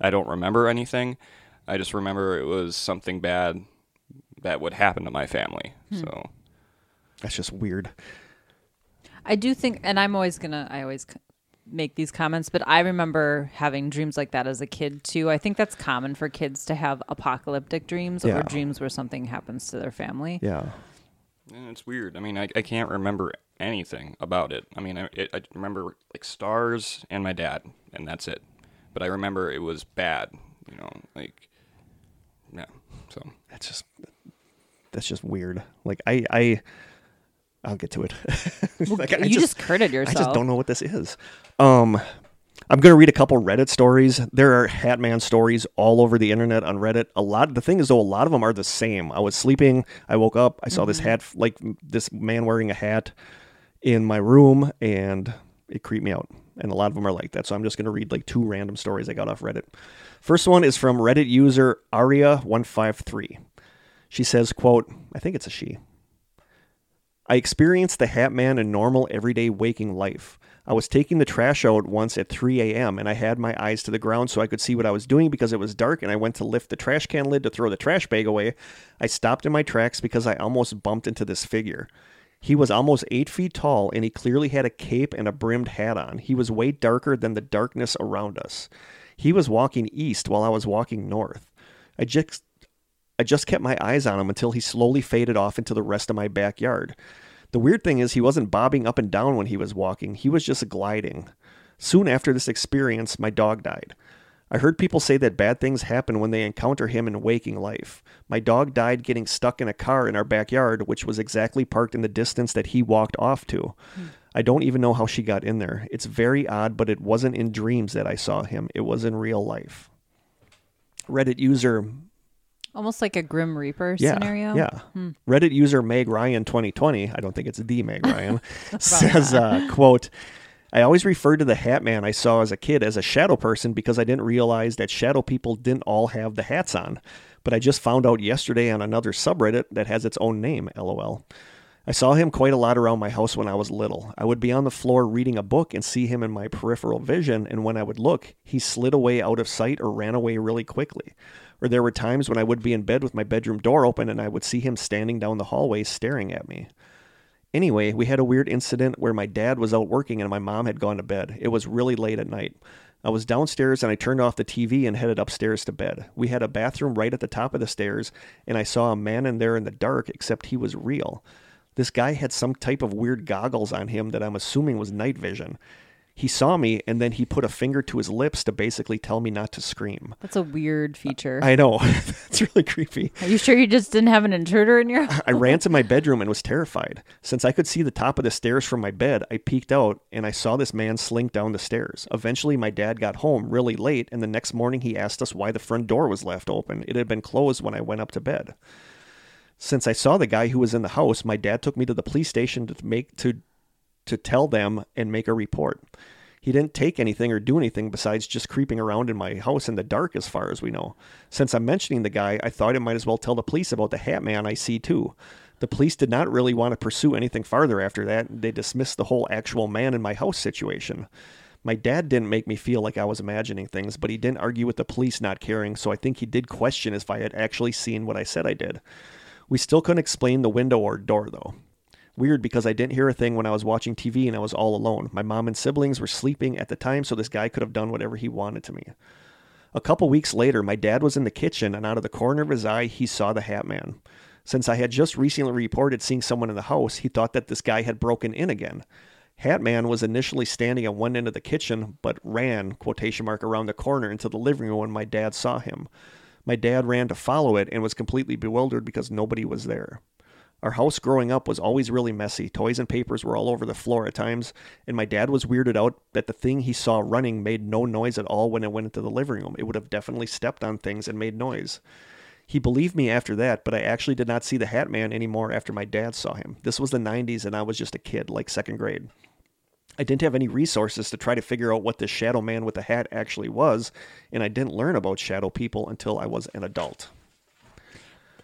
I don't remember anything. I just remember it was something bad that would happen to my family. Hmm. So That's just weird. I do think, and I'm always gonna, I always make these comments, but I remember having dreams like that as a kid too. I think that's common for kids to have apocalyptic dreams Yeah. or dreams where something happens to their family. Yeah. And it's weird. I mean, I, I can't remember anything about it. I mean, I, it, I remember like stars and my dad, and that's it. But I remember it was bad. You know, like yeah. So That's just that's just weird. Like I I I'll get to it. Like, I you just, curded yourself. I just don't know what this is. Um, I'm gonna read a couple Reddit stories. There are Hatman stories all over the internet on Reddit. A lot. The thing is, though, a lot of them are the same. I was sleeping. I woke up. I saw this mm-hmm. hat, like this man wearing a hat, in my room, and it creeped me out. And a lot of them are like that. So I'm just gonna read like two random stories I got off Reddit. First one is from Reddit user Aria153. She says, "quote I think it's a she." I experienced the Hat Man in normal, everyday waking life. I was taking the trash out once at 3 a.m., and I had my eyes to the ground so I could see what I was doing because it was dark, and I went to lift the trash can lid to throw the trash bag away. I stopped in my tracks because I almost bumped into this figure. He was almost eight feet tall, and he clearly had a cape and a brimmed hat on. He was way darker than the darkness around us. He was walking east while I was walking north. I just I just kept my eyes on him until he slowly faded off into the rest of my backyard. The weird thing is, he wasn't bobbing up and down when he was walking, he was just gliding. Soon after this experience, my dog died. I heard people say that bad things happen when they encounter him in waking life. My dog died getting stuck in a car in our backyard, which was exactly parked in the distance that he walked off to. Hmm. I don't even know how she got in there. It's very odd, but it wasn't in dreams that I saw him, it was in real life. Reddit user Almost like a Grim Reaper yeah, scenario. Yeah. Reddit user Meg Ryan 2020, I don't think it's the Meg Ryan, says, uh, quote, I always referred to the hat man I saw as a kid as a shadow person because I didn't realize that shadow people didn't all have the hats on. But I just found out yesterday on another subreddit that has its own name, lol. I saw him quite a lot around my house when I was little. I would be on the floor reading a book and see him in my peripheral vision, and when I would look, he slid away out of sight or ran away really quickly. Or there were times when I would be in bed with my bedroom door open and I would see him standing down the hallway staring at me. Anyway, we had a weird incident where my dad was out working and my mom had gone to bed. It was really late at night. I was downstairs and I turned off the TV and headed upstairs to bed. We had a bathroom right at the top of the stairs, and I saw a man in there in the dark, except he was real. This guy had some type of weird goggles on him that I'm assuming was night vision. He saw me and then he put a finger to his lips to basically tell me not to scream. That's a weird feature. I know. That's really creepy. Are you sure you just didn't have an intruder in your house? I ran to my bedroom and was terrified. Since I could see the top of the stairs from my bed, I peeked out and I saw this man slink down the stairs. Eventually, my dad got home really late, and the next morning he asked us why the front door was left open. It had been closed when I went up to bed. Since I saw the guy who was in the house, my dad took me to the police station to make to to tell them and make a report. He didn't take anything or do anything besides just creeping around in my house in the dark, as far as we know. Since I'm mentioning the guy, I thought I might as well tell the police about the hat man I see too. The police did not really want to pursue anything farther after that. They dismissed the whole actual man in my house situation. My dad didn't make me feel like I was imagining things, but he didn't argue with the police not caring, so I think he did question if I had actually seen what I said I did. We still couldn't explain the window or door, though. Weird because I didn't hear a thing when I was watching TV and I was all alone. My mom and siblings were sleeping at the time, so this guy could have done whatever he wanted to me. A couple weeks later, my dad was in the kitchen and out of the corner of his eye, he saw the Hat Man. Since I had just recently reported seeing someone in the house, he thought that this guy had broken in again. Hat Man was initially standing at one end of the kitchen, but ran, quotation mark, around the corner into the living room when my dad saw him. My dad ran to follow it and was completely bewildered because nobody was there. Our house growing up was always really messy. Toys and papers were all over the floor at times, and my dad was weirded out that the thing he saw running made no noise at all when it went into the living room. It would have definitely stepped on things and made noise. He believed me after that, but I actually did not see the Hat Man anymore after my dad saw him. This was the 90s, and I was just a kid, like second grade. I didn't have any resources to try to figure out what this shadow man with the hat actually was, and I didn't learn about shadow people until I was an adult.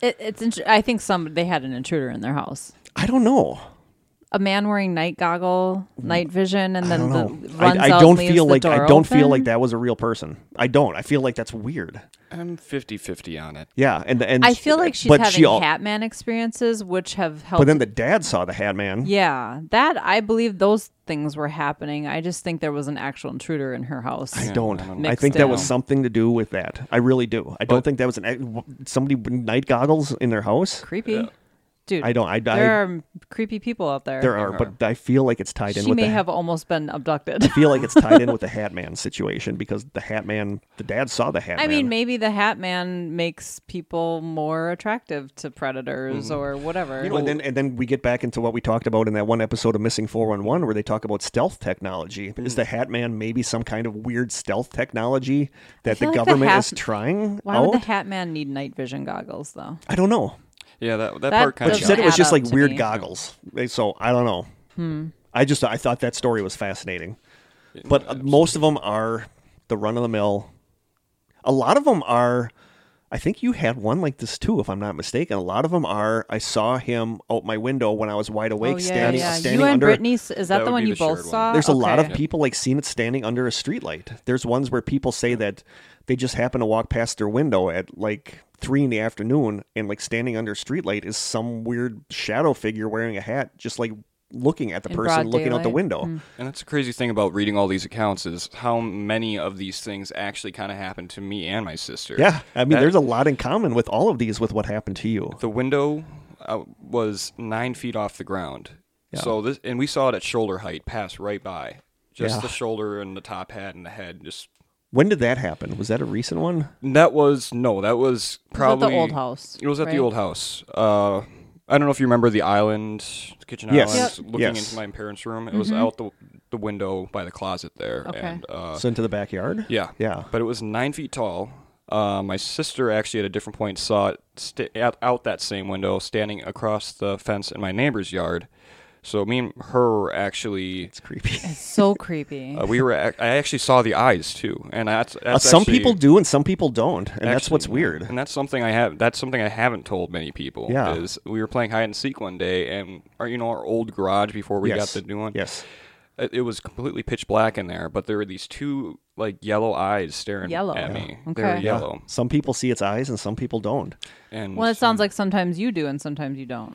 It, it's. int- I think some they had an intruder in their house. I don't know. A man wearing night goggle, night vision, and I then don't the, know. runs I, I out don't leaves feel the like I don't feel like that was a real person. I don't. I feel like that's weird. I'm 50-50 on it. Yeah, and and I feel like she's but having she al- Hatman experiences, which have helped. But then the dad saw the Hat Man. yeah, that I believe those things were happening. I just think there was an actual intruder in her house. I don't. I I Mixed think that was something to do with that. I really do. I don't But- think that was an eh, ac- somebody with night goggles in their house. Creepy, Yeah. Dude. I don't. I, There I are creepy people out there. there are, but I feel like it's tied in she with may the. have almost been abducted. I feel like it's tied in with the Hat Man situation because the Hat Man, the dad saw the Hat I Man. mean, maybe the Hat Man makes people more attractive to predators or whatever. You know, and then and then we get back into what we talked about in that one episode of Missing 411 where they talk about stealth technology. Mm. Is the Hat Man maybe some kind of weird stealth technology that the feel like the government Hat- is trying Why out? would the Hat Man need night vision goggles, though? I don't know. Yeah, that that, That part kind But of she doesn't said it was just like weird me. goggles. So I don't know. Hmm. I just I thought that story was fascinating. But uh, most of them are the run of the mill. A lot of them are. I think you had one like this too, if I'm not mistaken. A lot of them are. I saw him out my window when I was wide awake, oh yeah, standing yeah. standing you and under. Brittany, is that, That the one you the both shared one. saw? There's a lot of people like seen it standing under a streetlight. There's ones where people say that they just happen to walk past their window at like three in the afternoon, and like standing under a streetlight is some weird shadow figure wearing a hat, just like looking at the In person looking out the window. Hmm. And that's the crazy thing about reading all these accounts is how many of these things actually kind of happened to me and my sister. Yeah, I mean, That- there's a lot in common with all of these with what happened to you. The window uh, was nine feet off the ground. Yeah. So this, and we saw it at shoulder height, pass right by, just Yeah. the shoulder and the top hat and the head. Just When did that happen? Was that a recent one? that was no, that was It was at probably the old house. It was at the old house. Uh, I don't know if you remember the island, the kitchen Yes. island, Yep. looking Yes. into my parents' room. It was out the the window by the closet there, Okay. and uh, So into the backyard? yeah, Yeah. But it was nine feet tall. Uh, my sister actually at a different point saw it sta out, out that same window, standing across the fence in my neighbor's yard. So me and her were actually. It's creepy. It's so creepy. Uh, we were. ac- I actually saw the eyes too, and that's, Uh, some actually- people do and some people don't, and that's what's weird. And that's something I have. That's something I haven't told many people. Yeah. Is we were playing hide and seek one day, and our you know our old garage before we yes. got the new one. Yes. It, it was completely pitch black in there, but there were these two like yellow eyes staring Yellow. at Yeah. me. Okay. They were Yeah. yellow, Some people see its eyes and some people don't. and well, it sounds like sometimes you do and sometimes you don't.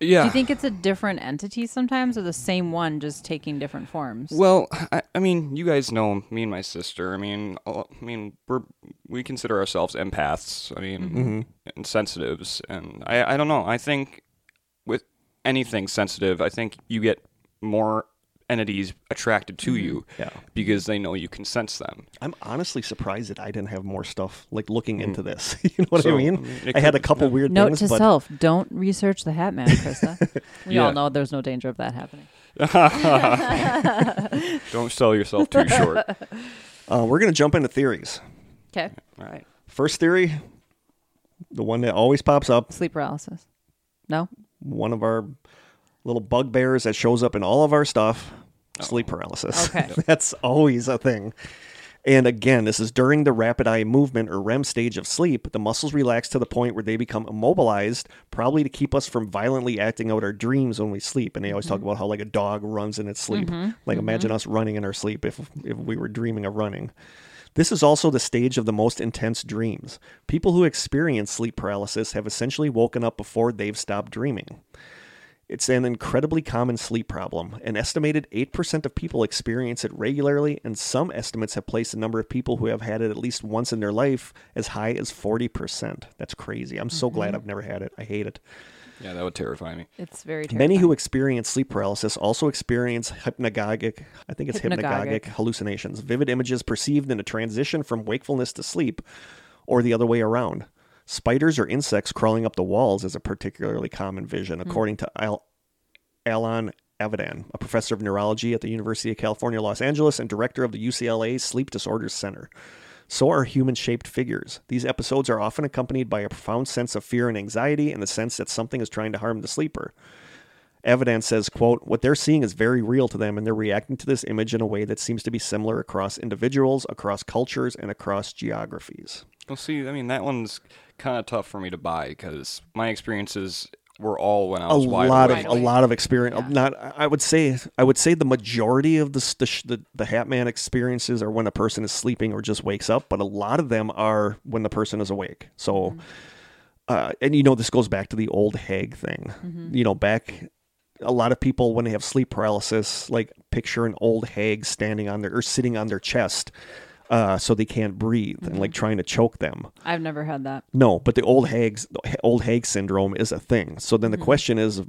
Yeah. Do you think it's a different entity sometimes, or the same one just taking different forms? Well, I, I mean, you guys know me and my sister. I mean, I mean, we're we consider ourselves empaths. I mean, Mm-hmm. and sensitives, and I I don't know. I think with anything sensitive, I think you get more entities attracted to you Mm-hmm. Yeah. because they know you can sense them. I'm honestly surprised that I didn't have more stuff like looking into this. you know what So, I mean? it I had a could- couple weird Note things, to but self: Don't research the Hat Man, Krista. we Yeah. all know there's no danger of that happening. Don't sell yourself too short. uh, we're gonna jump into theories. Okay, All right. First theory, the one that always pops up, sleep paralysis. No, one of our little bugbears that shows up in all of our stuff, oh. sleep paralysis. Okay. That's always a thing. And again, this is during the rapid eye movement or REM stage of sleep. The muscles relax to the point where they become immobilized, probably to keep us from violently acting out our dreams when we sleep. And they always talk mm-hmm. about how like a dog runs in its sleep. Mm-hmm. Like mm-hmm. imagine us running in our sleep if if we were dreaming of running. This is also the stage of the most intense dreams. People who experience sleep paralysis have essentially woken up before they've stopped dreaming. It's an incredibly common sleep problem. An estimated 8% of people experience it regularly, and some estimates have placed the number of people who have had it at least once in their life as high as 40%. That's crazy. I'm so glad mm-hmm. I've never had it. I hate it. Yeah, that would terrify me. it's very terrifying. Many who experience sleep paralysis also experience hypnagogic, I think it's hypnagogic, Hypnagogic. hallucinations, vivid images perceived in a transition from wakefulness to sleep, or the other way around. Spiders or insects crawling up the walls is a particularly common vision, hmm. according to Al- Alan Avidan, a professor of neurology at the University of California, Los Angeles, and director of the UCLA Sleep Disorders Center. So are human shaped figures. These episodes are often accompanied by a profound sense of fear and anxiety and the sense that something is trying to harm the sleeper. Avidan says, quote, what they're seeing is very real to them and they're reacting to this image in a way that seems to be similar across individuals, across cultures, and across geographies. Well, see, I mean, that one's kind of tough for me to buy because my experiences were all when I was wide lot awake. of a lot of experience. Yeah. Not, I would say, I would say the majority of the s- the the, the Hatman experiences are when a person is sleeping or just wakes up, but a lot of them are when the person is awake. So, Mm-hmm. uh, and you know, this goes back to the old hag thing. Mm-hmm. You know, back. A lot of people, when they have sleep paralysis, like picture an old hag standing on their or sitting on their chest, uh, so they can't breathe and Mm-hmm. like trying to choke them. I've never had that. No, but the old hags, old hag syndrome is a thing. So then the question is,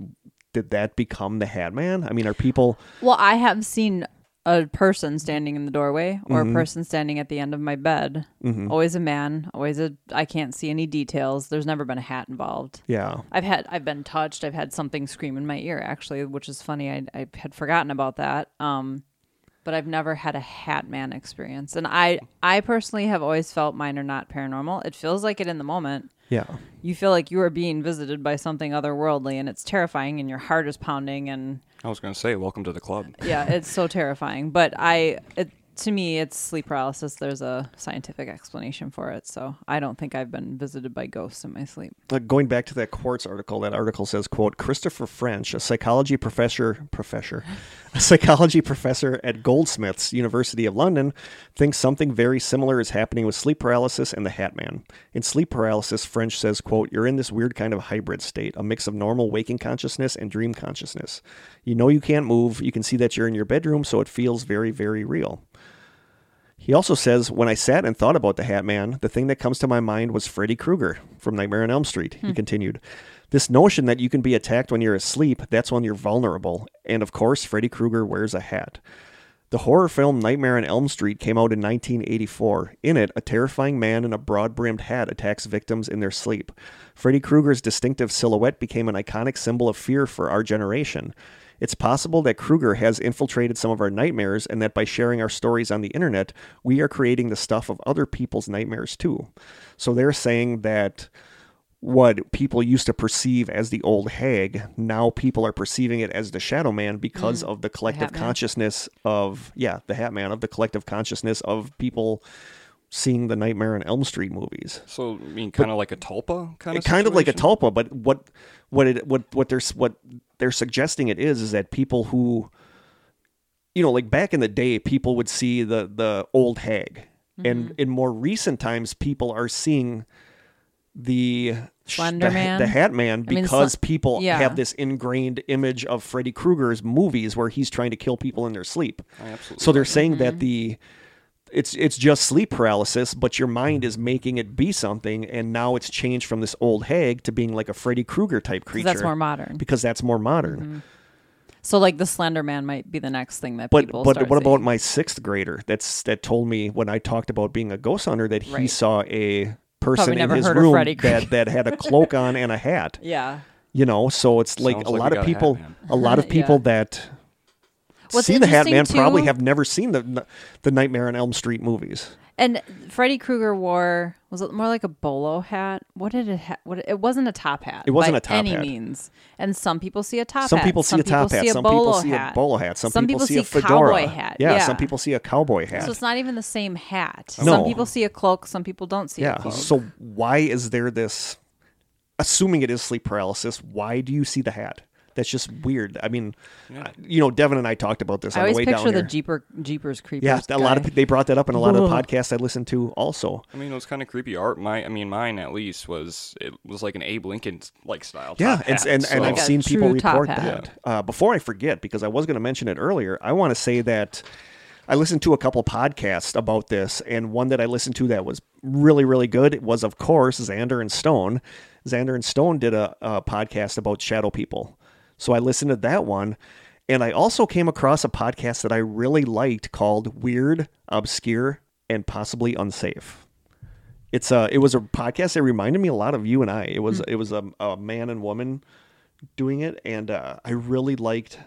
did that become the Hat Man? I mean, are people? Well, I have seen a person standing in the doorway or Mm-hmm. a person standing at the end of my bed. Always a man, always a I can't see any details. There's never been a hat involved. Yeah, I've had I've been touched. I've had something scream in my ear actually, which is funny. I I had forgotten about that. Um but I've never had a hat man experience. And I I personally have always felt mine are not paranormal. It feels like it in the moment. yeah, You feel like you are being visited by something otherworldly and it's terrifying and your heart is pounding and I was going to say, welcome to the club. yeah, it's so terrifying. But I, it, to me, it's sleep paralysis. There's a scientific explanation for it. So I don't think I've been visited by ghosts in my sleep. Going back to that Quartz article, that article says, "quote Christopher French, a psychology professor, professor, a psychology professor at Goldsmiths University of London, thinks something very similar is happening with sleep paralysis and the Hat Man. In sleep paralysis, French says, "quote You're in this weird kind of hybrid state, a mix of normal waking consciousness and dream consciousness. You know you can't move. You can see that you're in your bedroom, so it feels very, very real." He also says, When I sat and thought about the Hat Man, the thing that comes to my mind was Freddy Krueger from Nightmare on Elm Street. He hmm. continued, This notion that you can be attacked when you're asleep, that's when you're vulnerable. And of course, Freddy Krueger wears a hat. The horror film Nightmare on Elm Street came out in 1984. In it, a terrifying man in a broad brimmed hat attacks victims in their sleep. Freddy Krueger's distinctive silhouette became an iconic symbol of fear for our generation. It's possible that Krueger has infiltrated some of our nightmares and that by sharing our stories on the internet, we are creating the stuff of other people's nightmares too. So they're saying that what people used to perceive as the old hag, now people are perceiving it as the shadow man because mm, of the collective Hat Man. consciousness of, yeah, the hat man, of the collective consciousness of people seeing the Nightmare on Elm Street movies So, I mean, kind of like a tulpa kind of kind of like a situation? tulpa, but what what it what what they're what they're suggesting it is is that people who you know like back in the day people would see the the old hag and in more recent times people are seeing the sh- Slender the, the hat man I mean, because Sl- people yeah. have this ingrained image of Freddy Krueger's movies where he's trying to kill people in their sleep. I absolutely So they're saying Mm-hmm. that the it's it's just sleep paralysis, but your mind is making it be something, and now it's changed from this old hag to being like a Freddy Krueger type creature. that's more modern. because that's more modern. Mm-hmm. So like the Slender Man might be the next thing that But people. but start what about my sixth grader? That's that told me when I talked about being a ghost hunter that he Right. saw a person in his room that that had a cloak on and a hat. Yeah. You know, so it's like Sounds a like lot of got a people, Hat a lot of Yeah. people that What's see the Hat Man interesting, probably have never seen the the Nightmare on Elm Street movies. And Freddy Krueger wore was it more like a bolo hat? What did it ha- what it wasn't a top hat. It wasn't by a top any hat. means. And some people see a top Some hat. people see a top hat. see Some people see hat. a bolo hat. Some, Some people, people see a fedora cowboy hat. Yeah, Yeah. Some people see a cowboy hat. So it's not even the same hat. No. Some people see a cloak, some people don't see a yeah. cloak. So why is there this? Assuming it is sleep paralysis, why do you see the hat? That's just weird. I mean, I- you know, Devin and I talked about this I on the always way picture down the here. Jeeper Jeepers Creepers. yeah, a lot of they brought that up in a lot of the podcasts I listened to. Also, I mean, it was kind of creepy art. My, I mean, mine at least was it was like an Abe Lincoln like style. yeah, top and hat, and, and I've Like seen people report hat. that. Uh, before I forget, because I was going to mention it earlier, I want to say that I listened to a couple podcasts about this, and one that I listened to that was really, really good it was, of course, Xander and Stone. Xander and Stone did a, a podcast about shadow people. So I listened to that one. And I also came across a podcast that I really liked called Weird, Obscure, and Possibly Unsafe. It's a it was a podcast that reminded me a lot of you and I. It was it was a, a man and woman doing it, and uh, I really liked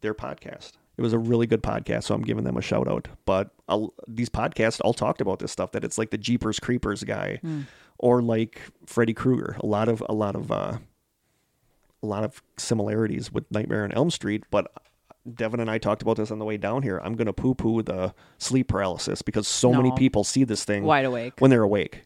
their podcast. It was a really good podcast, so I'm giving them a shout out. But I'll, these podcasts all talked about this stuff that it's like the Jeepers Creepers guy, or like Freddy Krueger. A lot of a lot of uh, a lot of similarities with Nightmare on Elm Street, but Devin and I talked about this on the way down here. I'm going to poo poo the sleep paralysis because so many people see this thing Wide awake. when they're awake.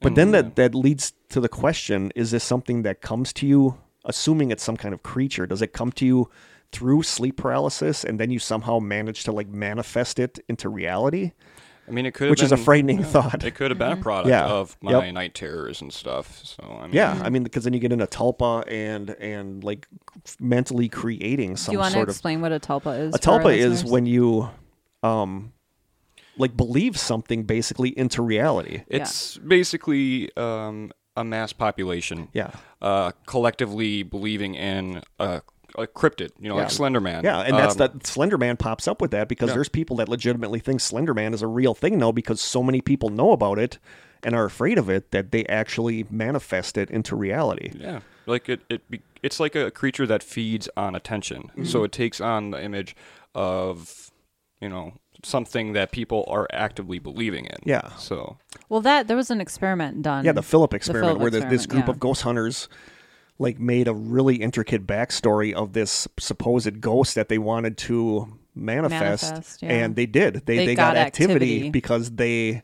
But then mm-hmm. that, that leads to the question is this something that comes to you, assuming it's some kind of creature? Does it come to you through sleep paralysis and then you somehow manage to like manifest it into reality? I mean, it could, have Which is a frightening yeah, thought. It could have been a product Yeah. of my Yep. night terrors and stuff. So I mean, Yeah, I mean, because then you get into tulpa and and like mentally creating Do some you want to sort of explain what a tulpa is? a tulpa is when you um like believe something basically into reality. it's basically um, a mass population. Yeah. Uh, collectively believing in a, a cryptid, you know, Yeah. like Slender Man. Yeah, and that's Um, that Slender Man pops up with that because Yeah. there's people that legitimately think Slender Man is a real thing now because so many people know about it and are afraid of it that they actually manifest it into reality. Yeah, like it, it be, it's like a creature that feeds on attention. So it takes on the image of, you know, something that people are actively believing in. Yeah. So Well, that there was an experiment done. Yeah, the Philip experiment Philip where the, this group yeah. of ghost hunters like made a really intricate backstory of this supposed ghost that they wanted to manifest, Manifest, yeah. and they did. They They they, got, got activity, activity. because they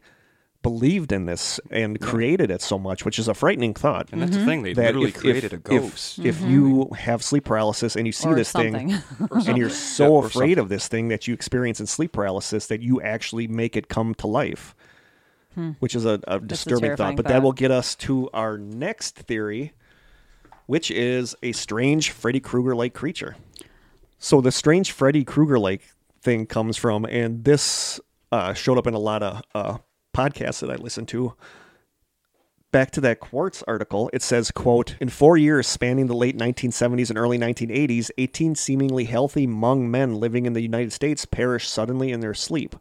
believed in this and created it so much, which is a frightening thought. and that's the mm-hmm. thing; they that literally if, if- created a if- ghost. If, mm-hmm. you have sleep paralysis and you see or this something. thing, and you're so or afraid of this thing that you experience in sleep paralysis that you actually make it come to life, hmm. which is a, a disturbing thought. terrifying But that will get us to our next theory, which is a strange Freddy Krueger like creature. So the strange Freddy Krueger like thing comes from, and this uh, showed up in a lot of uh, podcasts that I listened to. Back to that quartz article it says quote in four years spanning the late 1970s and early 1980s 18 seemingly healthy Hmong men living in the united states perished suddenly in their sleep.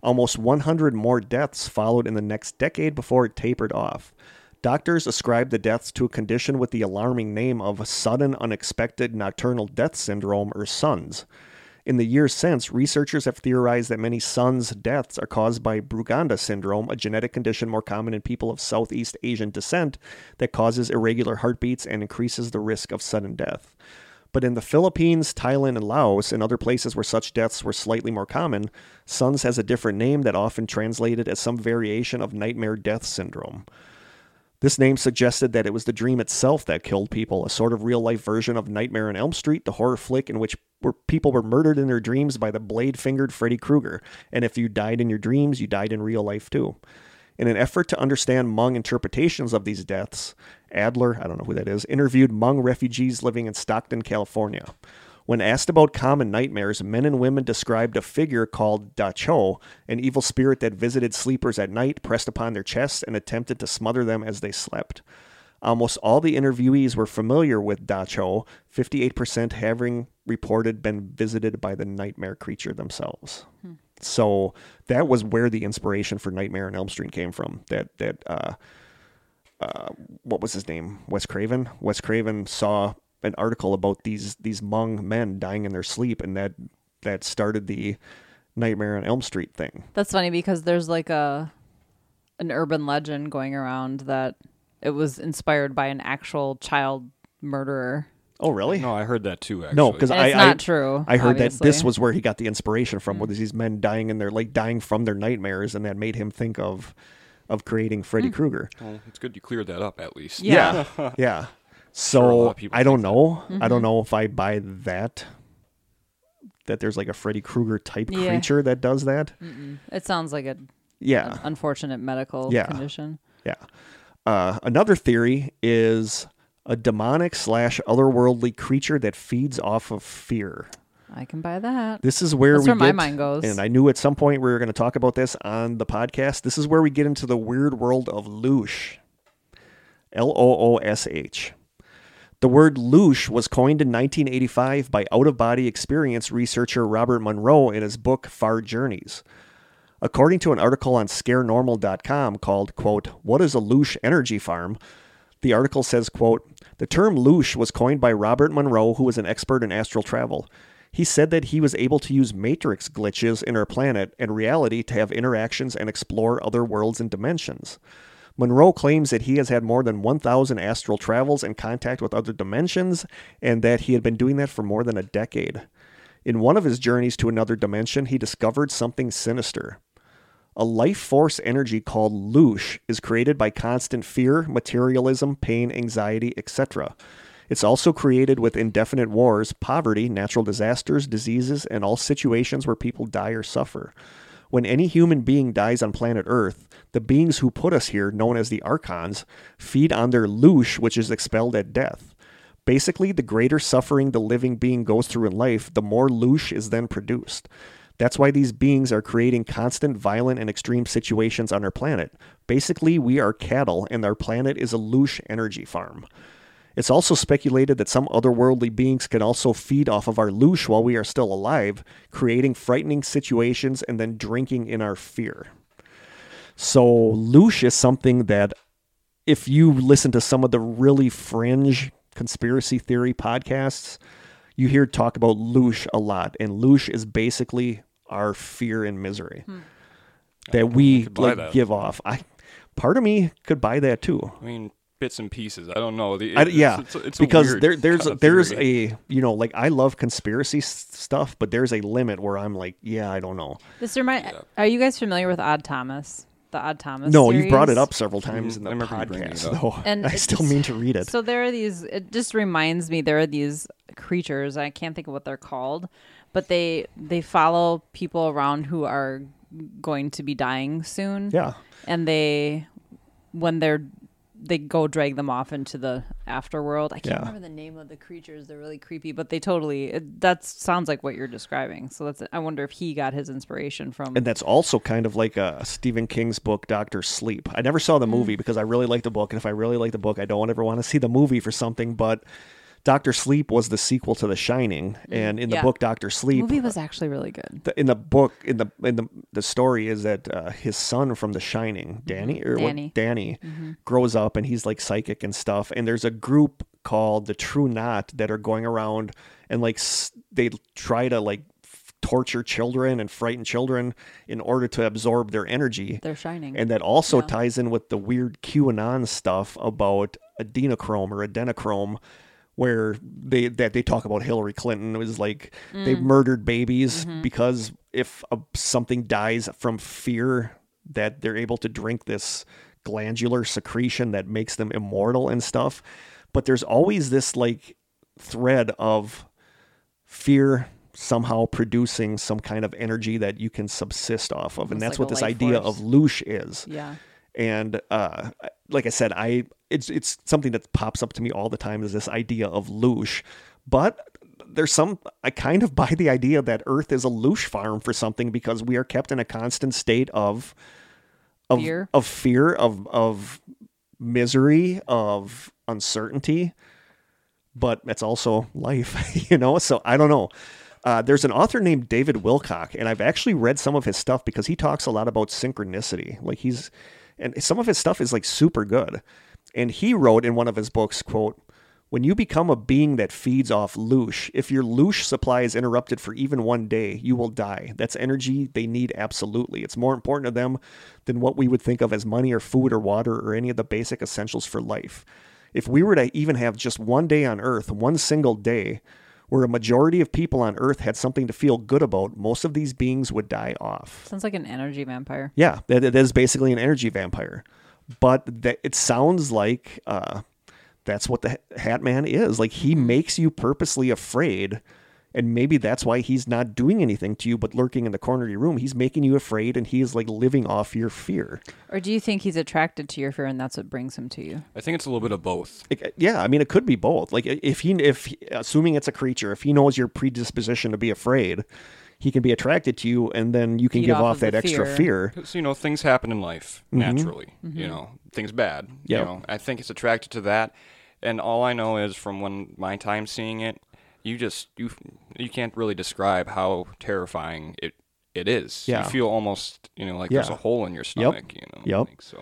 Almost 100 more deaths followed in the next decade before it tapered off doctors ascribed the deaths to a condition with the alarming name of sudden unexpected nocturnal death syndrome or SUNS in the years since, researchers have theorized that many SUNS deaths are caused by Brugada syndrome, a genetic condition more common in people of Southeast Asian descent that causes irregular heartbeats and increases the risk of sudden death. But in the Philippines, Thailand, and Laos, and other places where such deaths were slightly more common, SUNS has a different name that often translated as some variation of nightmare death syndrome. This name suggested that it was the dream itself that killed people, a sort of real life version of Nightmare on Elm Street, the horror flick in which people were murdered in their dreams by the blade fingered Freddy Krueger. And if you died in your dreams, you died in real life too. In an effort to understand Hmong interpretations of these deaths, Adler, I don't know who that is, interviewed Hmong refugees living in Stockton, California. When asked about common nightmares, men and women described a figure called Da Cho, an evil spirit that visited sleepers at night, pressed upon their chests, and attempted to smother them as they slept. Almost all the interviewees were familiar with Da Cho, 58% having reported been visited by the nightmare creature themselves. So that was where the inspiration for Nightmare on Elm Street came from. That that uh, uh, what was his name? Wes Craven. Wes Craven saw an article about these these Hmong men dying in their sleep, and that that started the Nightmare on Elm Street thing. That's funny because there's like a an urban legend going around that it was inspired by an actual child murderer. Oh, really? no, I heard that too. Actually, No, because I, it's not I true. I heard that this was where he got the inspiration from. Was mm. these men dying in their like dying from their nightmares, and that made him think of of creating Freddy mm. Krueger. well, it's good you cleared that up at least. Yeah. Yeah, yeah. Sure, a lot So I don't know. I Mm-hmm. don't know if I buy that. That there's like a Freddy Krueger type Yeah. creature that does that. It sounds like a, Yeah, an unfortunate medical Yeah. condition. yeah. Uh, another theory is a demonic slash otherworldly creature that feeds off of fear. I can buy that. This is where That's we where my mind goes. And I knew at some point we were going to talk about this on the podcast. This is where we get into the weird world of loosh. L O O S H. The word loosh was coined in 1985 by out of body experience researcher Robert Monroe in his book Far Journeys. According to an article on scarenormal.com called, quote, What is a Loosh Energy Farm? The article says, quote, The term loosh was coined by Robert Monroe, who was an expert in astral travel. He said that he was able to use matrix glitches in our planet and reality to have interactions and explore other worlds and dimensions. Monroe claims that he has had more than 1,000 astral travels and contact with other dimensions, and that he had been doing that for more than a decade. In one of his journeys to another dimension, he discovered something sinister. A life force energy called loosh is created by constant fear, materialism, pain, anxiety, etc. It's also created with indefinite wars, poverty, natural disasters, diseases, and all situations where people die or suffer. When any human being dies on planet Earth, the beings who put us here, known as the Archons, feed on their loosh, which is expelled at death. Basically, the greater suffering the living being goes through in life, the more loosh is then produced. That's why these beings are creating constant violent and extreme situations on our planet. Basically, we are cattle, and our planet is a loosh energy farm. It's also speculated that some otherworldly beings can also feed off of our loosh while we are still alive, creating frightening situations and then drinking in our fear. So, loosh is something that, if you listen to some of the really fringe conspiracy theory podcasts, you hear talk about loosh a lot. And loosh is basically our fear and misery hmm. that we like that. give off. I part of me could buy that too. I mean, bits and pieces. I don't know. The, I, it's- yeah, it's, it's a because weird there, there's kinda there's a you know like I love conspiracy s- stuff, but there's a limit where I'm like, yeah, I don't know. This remind. Are you guys familiar with Odd Thomas? The Odd Thomas. No, you've brought it up several times in I the remember you bringing it podcast, though. And I still mean to read it. So there are these. It just reminds me there are these creatures. I can't think of what they're called, but they they follow people around who are going to be dying soon. yeah, and they when they're they go drag them off into the afterworld. I can't Yeah. remember the name of the creatures. They're really creepy, but they totally it, that sounds like what you're describing. So that's I wonder if he got his inspiration from. and that's also kind of like a Stephen King's book, Doctor Sleep. I never saw the Mm. movie because I really like the book, and if I really like the book, I don't ever want to see the movie for something. But Doctor Sleep was the sequel to The Shining, and in the Mm. Yeah. book Doctor Sleep, the Sleep, movie was actually really good. the, in the book in the in the the story is that uh, his son from The Shining, Danny or Mm-hmm. Danny. Mm-hmm. Danny, grows up and he's like psychic and stuff. And there's a group called the True Knot that are going around and like s- they try to like torture children and frighten children in order to absorb their energy. They're shining. And that also Yeah. ties in with the weird QAnon stuff about adenochrome or adenochrome, where they that they talk about Hillary Clinton. It was like they Mm. murdered babies Mm-hmm. because if a, something dies from fear, that they're able to drink this glandular secretion that makes them immortal and stuff. But there's always this like thread of fear somehow producing some kind of energy that you can subsist off of, and that's like what this idea force. of loosh is. yeah. And uh, like I said, I it's it's something that pops up to me all the time is this idea of loosh, but there's some I kind of buy the idea that Earth is a loosh farm for something because we are kept in a constant state of of Fear. of fear of of misery of uncertainty but it's also life, you know? So I don't know. Uh, there's an author named David Wilcock, and I've actually read some of his stuff because he talks a lot about synchronicity. Like he's, and some of his stuff is like super good. And he wrote in one of his books, quote, when you become a being that feeds off loosh, if your loosh supply is interrupted for even one day, you will die. That's energy they need absolutely. It's more important to them than what we would think of as money or food or water or any of the basic essentials for life. If we were to even have just one day on Earth, one single day, where a majority of people on Earth had something to feel good about, most of these beings would die off. Sounds like an energy vampire. Yeah, that, that is basically an energy vampire. But that, it sounds like uh, that's what the Hat Man is. Like he makes you purposely afraid, and maybe that's why he's not doing anything to you, but lurking in the corner of your room. He's making you afraid, and he is like living off your fear. Or do you think he's attracted to your fear and that's what brings him to you? I think it's a little bit of both. It- yeah, I mean, it could be both. Like if he, if assuming it's a creature, if he knows your predisposition to be afraid, he can be attracted to you, and then you can Feed give off off of that the extra fear. fear. You know, things happen in life naturally. Mm-hmm. You know, things bad. Yep. You know, I think it's attracted to that. And all I know is from when my time seeing it, you just you you can't really describe how terrifying it it is. Yeah. You feel almost, you know, like there's Yeah. a hole in your stomach, you know. Yep. Like, so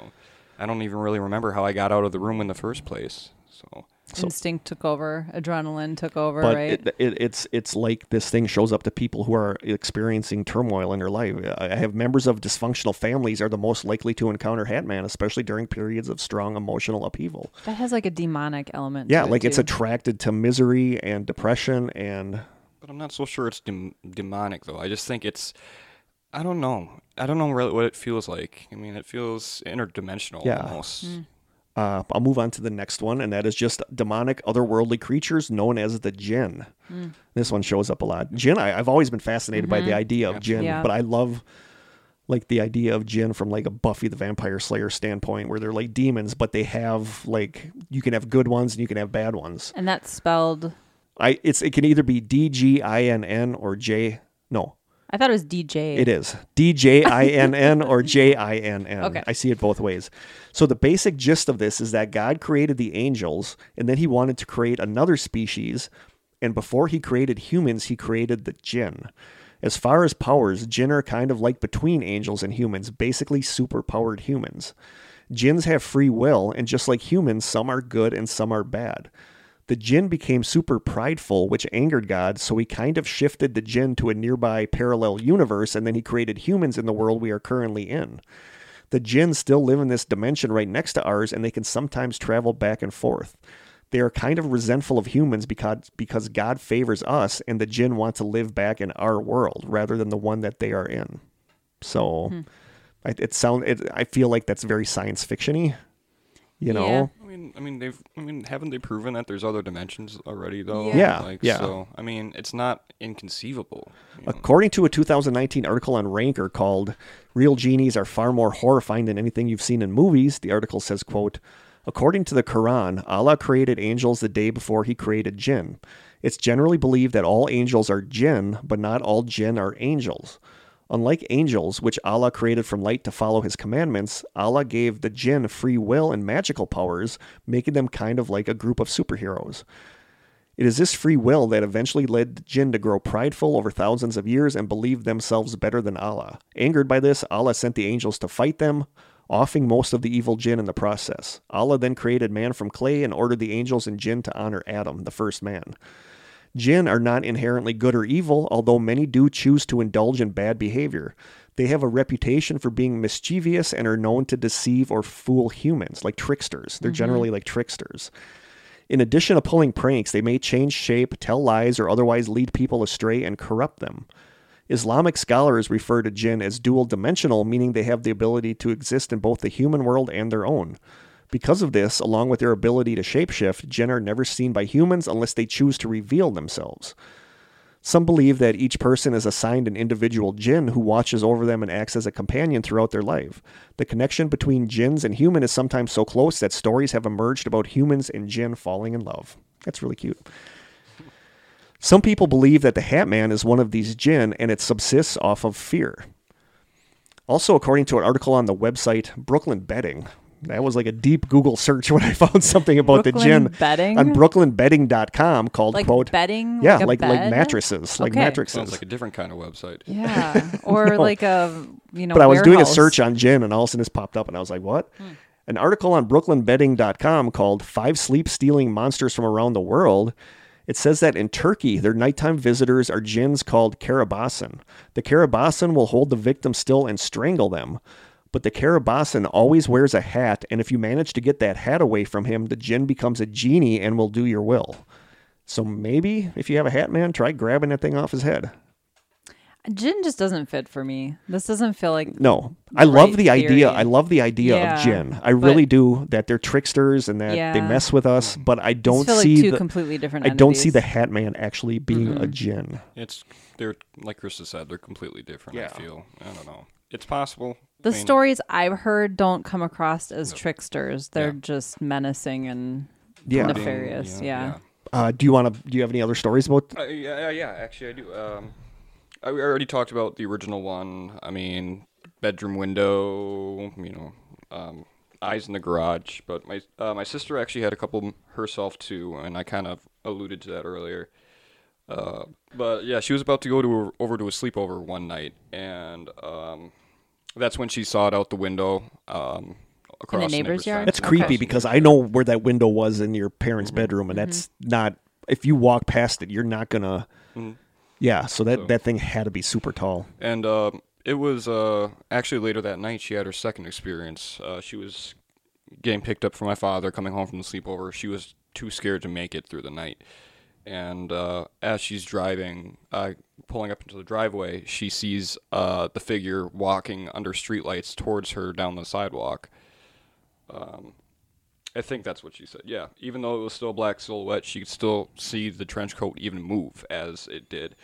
I don't even really remember how I got out of the room in the first place. So So- Instinct took over, adrenaline took over, but right? it, it, it's it's like this thing shows up to people who are experiencing turmoil in their life. I have members of dysfunctional families are the most likely to encounter Hatman, especially during periods of strong emotional upheaval. that has like a demonic element. Yeah, to it, like it's too. attracted to misery and depression and But I'm not so sure it's dem- demonic though. I just think it's I don't know. I don't know really what it feels like. I mean, it feels interdimensional Yeah. almost. Hmm. Uh, I'll move on to the next one, and that is just demonic, otherworldly creatures known as the jinn. Hmm. This one shows up a lot. Jinn, I, I've always been fascinated by the idea of jinn, Mm-hmm. Yeah. but I love like the idea of jinn from like a Buffy the Vampire Slayer standpoint, where they're like demons, but they have like you can have good ones and you can have bad ones. and that's spelled. I it's it can either be D G I N N or J. No, I thought it was DJ. it is D J I N N or J I N N. Okay. I see it both ways. So the basic gist of this is that God created the angels and then he wanted to create another species. And before he created humans, he created the jinn. As far as powers, jinn are kind of like between angels and humans, basically superpowered humans. Jinns have free will, and just like humans, some are good and some are bad. The jinn became super prideful, which angered God, so he kind of shifted the jinn to a nearby parallel universe, and then he created humans in the world we are currently in. The jinn still live in this dimension right next to ours, and they can sometimes travel back and forth. They are kind of resentful of humans because, because God favors us, and the jinn want to live back in our world rather than the one that they are in. So, hmm. I, it sound it, I feel like that's very science fictiony. You know, mean, I mean, they've, I mean, haven't they proven that there's other dimensions already, though? Yeah. Yeah, Like, yeah. So, I mean, it's not inconceivable. you know? According to a 2019 article on Ranker called "Real Genies Are Far More Horrifying Than Anything You've Seen in Movies," the article says, "quote According to the Quran, Allah created angels the day before He created jinn. It's generally believed that all angels are jinn, but not all jinn are angels." Unlike angels, which Allah created from light to follow his commandments, Allah gave the jinn free will and magical powers, making them kind of like a group of superheroes. It is this free will that eventually led the jinn to grow prideful over thousands of years and believe themselves better than Allah. Angered by this, Allah sent the angels to fight them, offing most of the evil jinn in the process. Allah then created man from clay and ordered the angels and jinn to honor Adam, the first man. Jinn are not inherently good or evil, although many do choose to indulge in bad behavior. They have a reputation for being mischievous and are known to deceive or fool humans, like tricksters. They're mm-hmm. generally like tricksters. In addition to pulling pranks, they may change shape, tell lies, or otherwise lead people astray and corrupt them. Islamic scholars refer to jinn as dual dimensional, meaning they have the ability to exist in both the human world and their own. Because of this, along with their ability to shapeshift, jinn are never seen by humans unless they choose to reveal themselves. Some believe that each person is assigned an individual jinn who watches over them and acts as a companion throughout their life. The connection between jinns and human is sometimes so close that stories have emerged about humans and jinn falling in love. That's really cute. Some people believe that the Hat Man is one of these jinn and it subsists off of fear. Also, according to an article on the website Brooklyn Bedding, that was like a deep Google search when I found something about the Brooklyn jinn Bedding? on brooklynbedding.com called Like quote bedding? yeah Like like like bed? mattresses like Okay. mattresses Sounds like a different kind of website. Yeah, or like a you know. but I was doing a search on jinn and all of a sudden this popped up and I was like, what? Hmm. An article on brooklynbedding.com called Five Sleep Stealing Monsters from Around the World. It says that in Turkey, their nighttime visitors are jinns called karabasan. The karabasan will hold the victim still and strangle them. But the karabasan always wears a hat, and if you manage to get that hat away from him, the jinn becomes a genie and will do your will. So maybe if you have a hat man, try grabbing that thing off his head. Jinn just doesn't fit for me. This doesn't feel like No, I love Right the idea. I love the idea Yeah, of jinn. I really do. That they're tricksters and that they mess with us. But I don't feel like see two the. completely different. I don't see the. Hat Man actually being a mm-hmm. jinn. It's they're like Krista said, they're completely different. Yeah. I feel. I don't know. It's possible. The I mean, stories I've heard don't come across as tricksters. They're Yeah. just menacing and Yeah. nefarious. you know, yeah. Uh, do you want to? Do you have any other stories about? Uh, yeah, yeah, yeah, actually, I do. Um, I we already talked about the original one. I mean, bedroom window. You know, um, eyes in the garage. But my uh, my sister actually had a couple herself too, and I kind of alluded to that earlier. Uh, but yeah, she was about to go to a, over to a sleepover one night, and um, that's when she saw it out the window. Um, across neighbor's yard? That's creepy Okay. because I know where that window was in your parents' bedroom, and that's not. If you walk past it, you're not gonna. Mhm. Yeah, so that So- that thing had to be super tall. And um, it was uh, actually later that night she had her second experience. Uh, she was getting picked up from my father, coming home from the sleepover. She was too scared to make it through the night. And uh, as she's driving, uh, pulling up into the driveway, she sees uh, the figure walking under streetlights towards her down the sidewalk. Um, I think that's what she said. Yeah, even though it was still a black silhouette, she could still see the trench coat even move as it did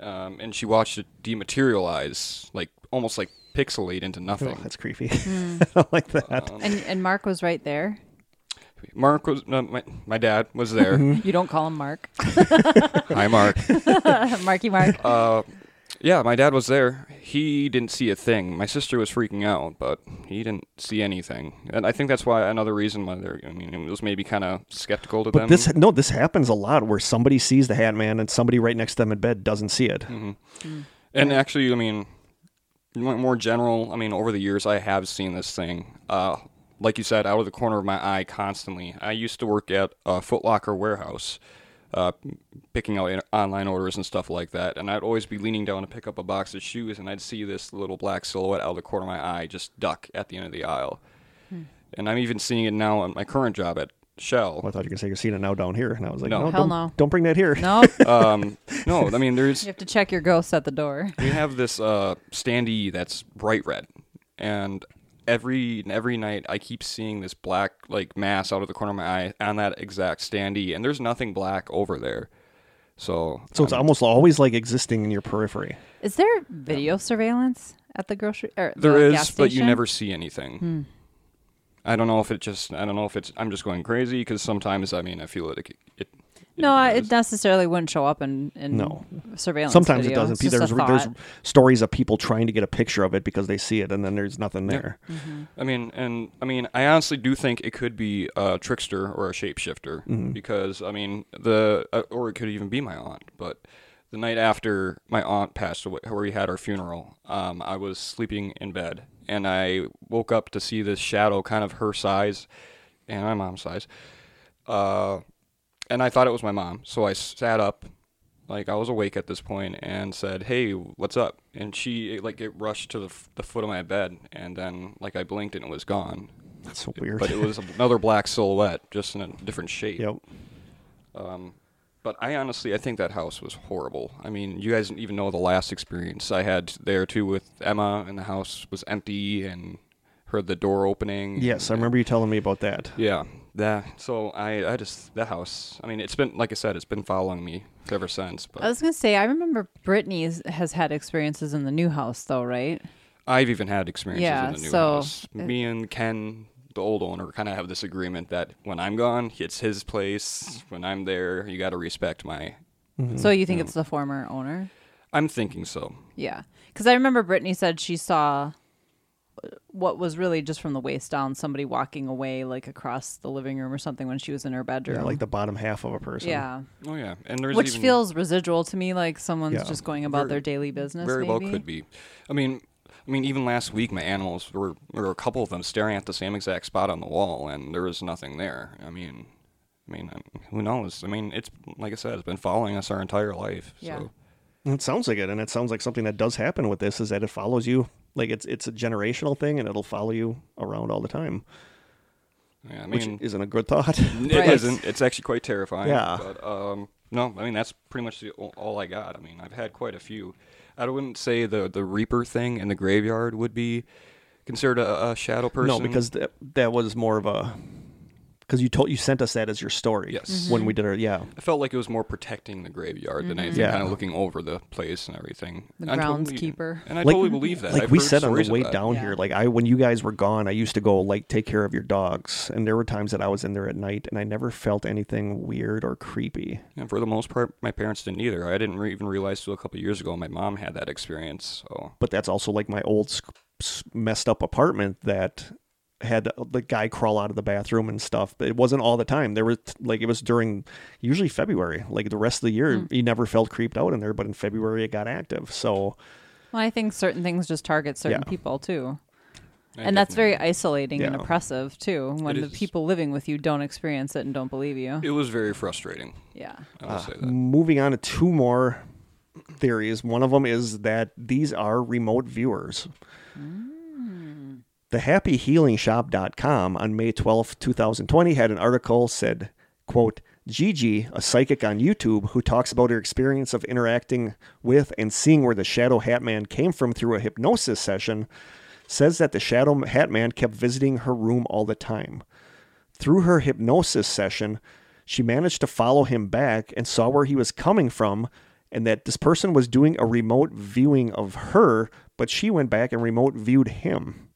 um, and she watched it dematerialize, like almost like pixelate into Oh, nothing. that's creepy. I don't like that. Um, And and Mark was right there. Mark was no, my my dad was there. You don't call him Mark. Hi, Mark. Marky Mark. Uh, yeah, my dad was there. He didn't see a thing. My sister was freaking out, but he didn't see anything. And I think that's why another reason why they're. I mean, it was maybe kind of skeptical to But them. this no, this happens a lot where somebody sees the Hat Man and somebody right next to them in bed doesn't see it. Mm-hmm. And actually, I mean, more more general. I mean, over the years, I have seen this thing. Uh, like you said, out of the corner of my eye, constantly. I used to work at a Foot Locker warehouse, uh, picking out in- online orders and stuff like that. And I'd always be leaning down to pick up a box of shoes, and I'd see this little black silhouette out of the corner of my eye just duck at the end of the aisle. And I'm even seeing it now on my current job at Shell. Well, I thought you were going to say you're seeing it now down here, and I was like, No. no, Hell don't, no. don't bring that here. No, um, no, I mean, there's you have to check your ghosts at the door. we have this uh, standee that's bright red, and every every night I keep seeing this black like mass out of the corner of my eye on that exact standee, and there's nothing black over there. So, So it's um, almost always like existing in your periphery. Is there video surveillance at the grocery? Or there the is, gas but you never see anything. I don't know if it just I don't know if it's I'm just going crazy because sometimes I mean I feel it. It, it No, I- it necessarily wouldn't show up in, in No. surveillance. Sometimes it doesn't. There's there's stories of people trying to get a picture of it because they see it, and then there's nothing Yeah. there. I mean, and I mean, I honestly do think it could be a trickster or a shapeshifter Mm-hmm. because I mean the uh, or it could even be my aunt. But the night after my aunt passed away, where we had our funeral, um, I was sleeping in bed and I woke up to see this shadow, kind of her size and my mom's size. Uh, and I thought it was my mom, so I sat up. Like I was awake at this point and said, "Hey, what's up?" And she like it rushed to the, f- the foot of my bed, and then like I blinked and it was gone. That's so weird. But it was another black silhouette, just in a different shape. yep. Um, but I honestly, I think that house was horrible. I mean, you guys didn't even know the last experience I had there too with Emma, and the house was empty, and heard the door opening. Yes, I remember you telling me about that. Yeah, that. So I, I just that house. I mean, it's been like I said, it's been following me ever since. But I was gonna say, I remember Brittany has had experiences in the new house, though, right? I've even had experiences Yeah, in the new so, house. uh, Me and Ken, the old owner, kind of have this agreement that when I'm gone, it's his place. When I'm there, you got to respect my. So you think it's the former owner? I'm thinking so. Yeah, because I remember Brittany said she saw what was really just from the waist down somebody walking away like across the living room or something when she was in her bedroom. Yeah, like the bottom half of a person. Yeah. Oh yeah, and there's which even, feels residual to me, like someone's Yeah. just going about Very- their daily business. very well could be. I mean, I mean, even last week, my animals were there were a couple of them staring at the same exact spot on the wall, and there was nothing there. I mean, I mean, who knows? I mean, it's like I said, it's been following us our entire life. Yeah. So It sounds like it, and it sounds like something that does happen with this is that it follows you. Like it's it's a generational thing, and it'll follow you around all the time, yeah, I which isn't a good thought. It Right. not It's actually quite terrifying. Yeah. But um, no, I mean that's pretty much the, all I got. I mean, I've had quite a few. I wouldn't say the the Reaper thing in the graveyard would be considered a, a shadow person. no, because that that was more of a because you told you sent us that as your story. Yes. Mm-hmm. When we did our yeah. I felt like it was more protecting the graveyard than mm-hmm. anything, Yeah. kind of looking over the place and everything. The I totally- groundskeeper. and I like, totally believe that. Like I've we said on the way down Yeah. here, like I when you guys were gone, I used to go like take care of your dogs, and there were times that I was in there at night, and I never felt anything weird or creepy. And for the most part, my parents didn't either. I didn't re- even realize till a couple years ago my mom had that experience. So But that's also like my old sc- messed up apartment that had the guy crawl out of the bathroom and stuff, but it wasn't all the time. There was like it was during usually February. Like the rest of the year, he never felt creeped out in there, but in February it got active. So Well, I think certain things just target certain Yeah. people too. I and that's very definitely- isolating and oppressive too when the people living with you don't experience it and don't believe you. It was very frustrating. Yeah. I will Uh, say that. moving on to two more theories. One of them is that these are remote viewers. The happyhealingshop.com on May 12, 2020 had an article said, quote, Gigi, a psychic on YouTube who talks about her experience of interacting with and seeing where the Shadow Hat Man came from through a hypnosis session, says that the Shadow Hat Man kept visiting her room all the time. Through her hypnosis session, she managed to follow him back and saw where he was coming from, and that this person was doing a remote viewing of her, but she went back and remote viewed him.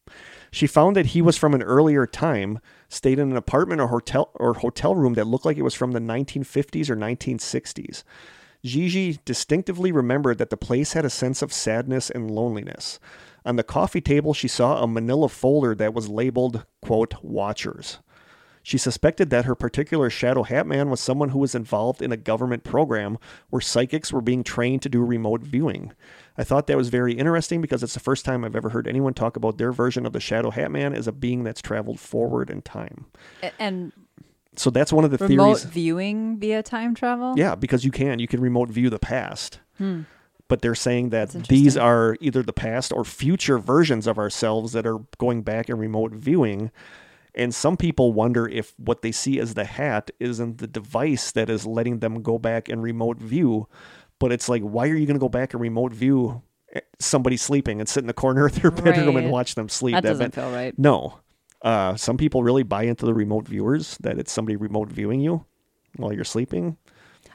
She found that he was from an earlier time, stayed in an apartment or hotel or hotel room that looked like it was from the 1950s or 1960s. Gigi distinctively remembered that the place had a sense of sadness and loneliness. On the coffee table, she saw a manila folder that was labeled, quote, Watchers. She suspected that her particular Shadow Hat Man was someone who was involved in a government program where psychics were being trained to do remote viewing. I thought that was very interesting because it's the first time I've ever heard anyone talk about their version of the Shadow Hat Man as a being that's traveled forward in time. And So that's one of the theories. remote theories. viewing via time travel? Yeah, because you can. You can remote view the past. Hmm. But they're saying that these are either the past or future versions of ourselves that are going back and remote viewing. And some people wonder if what they see as the hat isn't the device that is letting them go back and remote view. But it's like, why are you going to go back and remote view eh, somebody sleeping and sit in the corner of their bedroom and watch them sleep? That That doesn't been- feel right. no. Uh, some people really buy into the remote viewers that it's somebody remote viewing you while you're sleeping.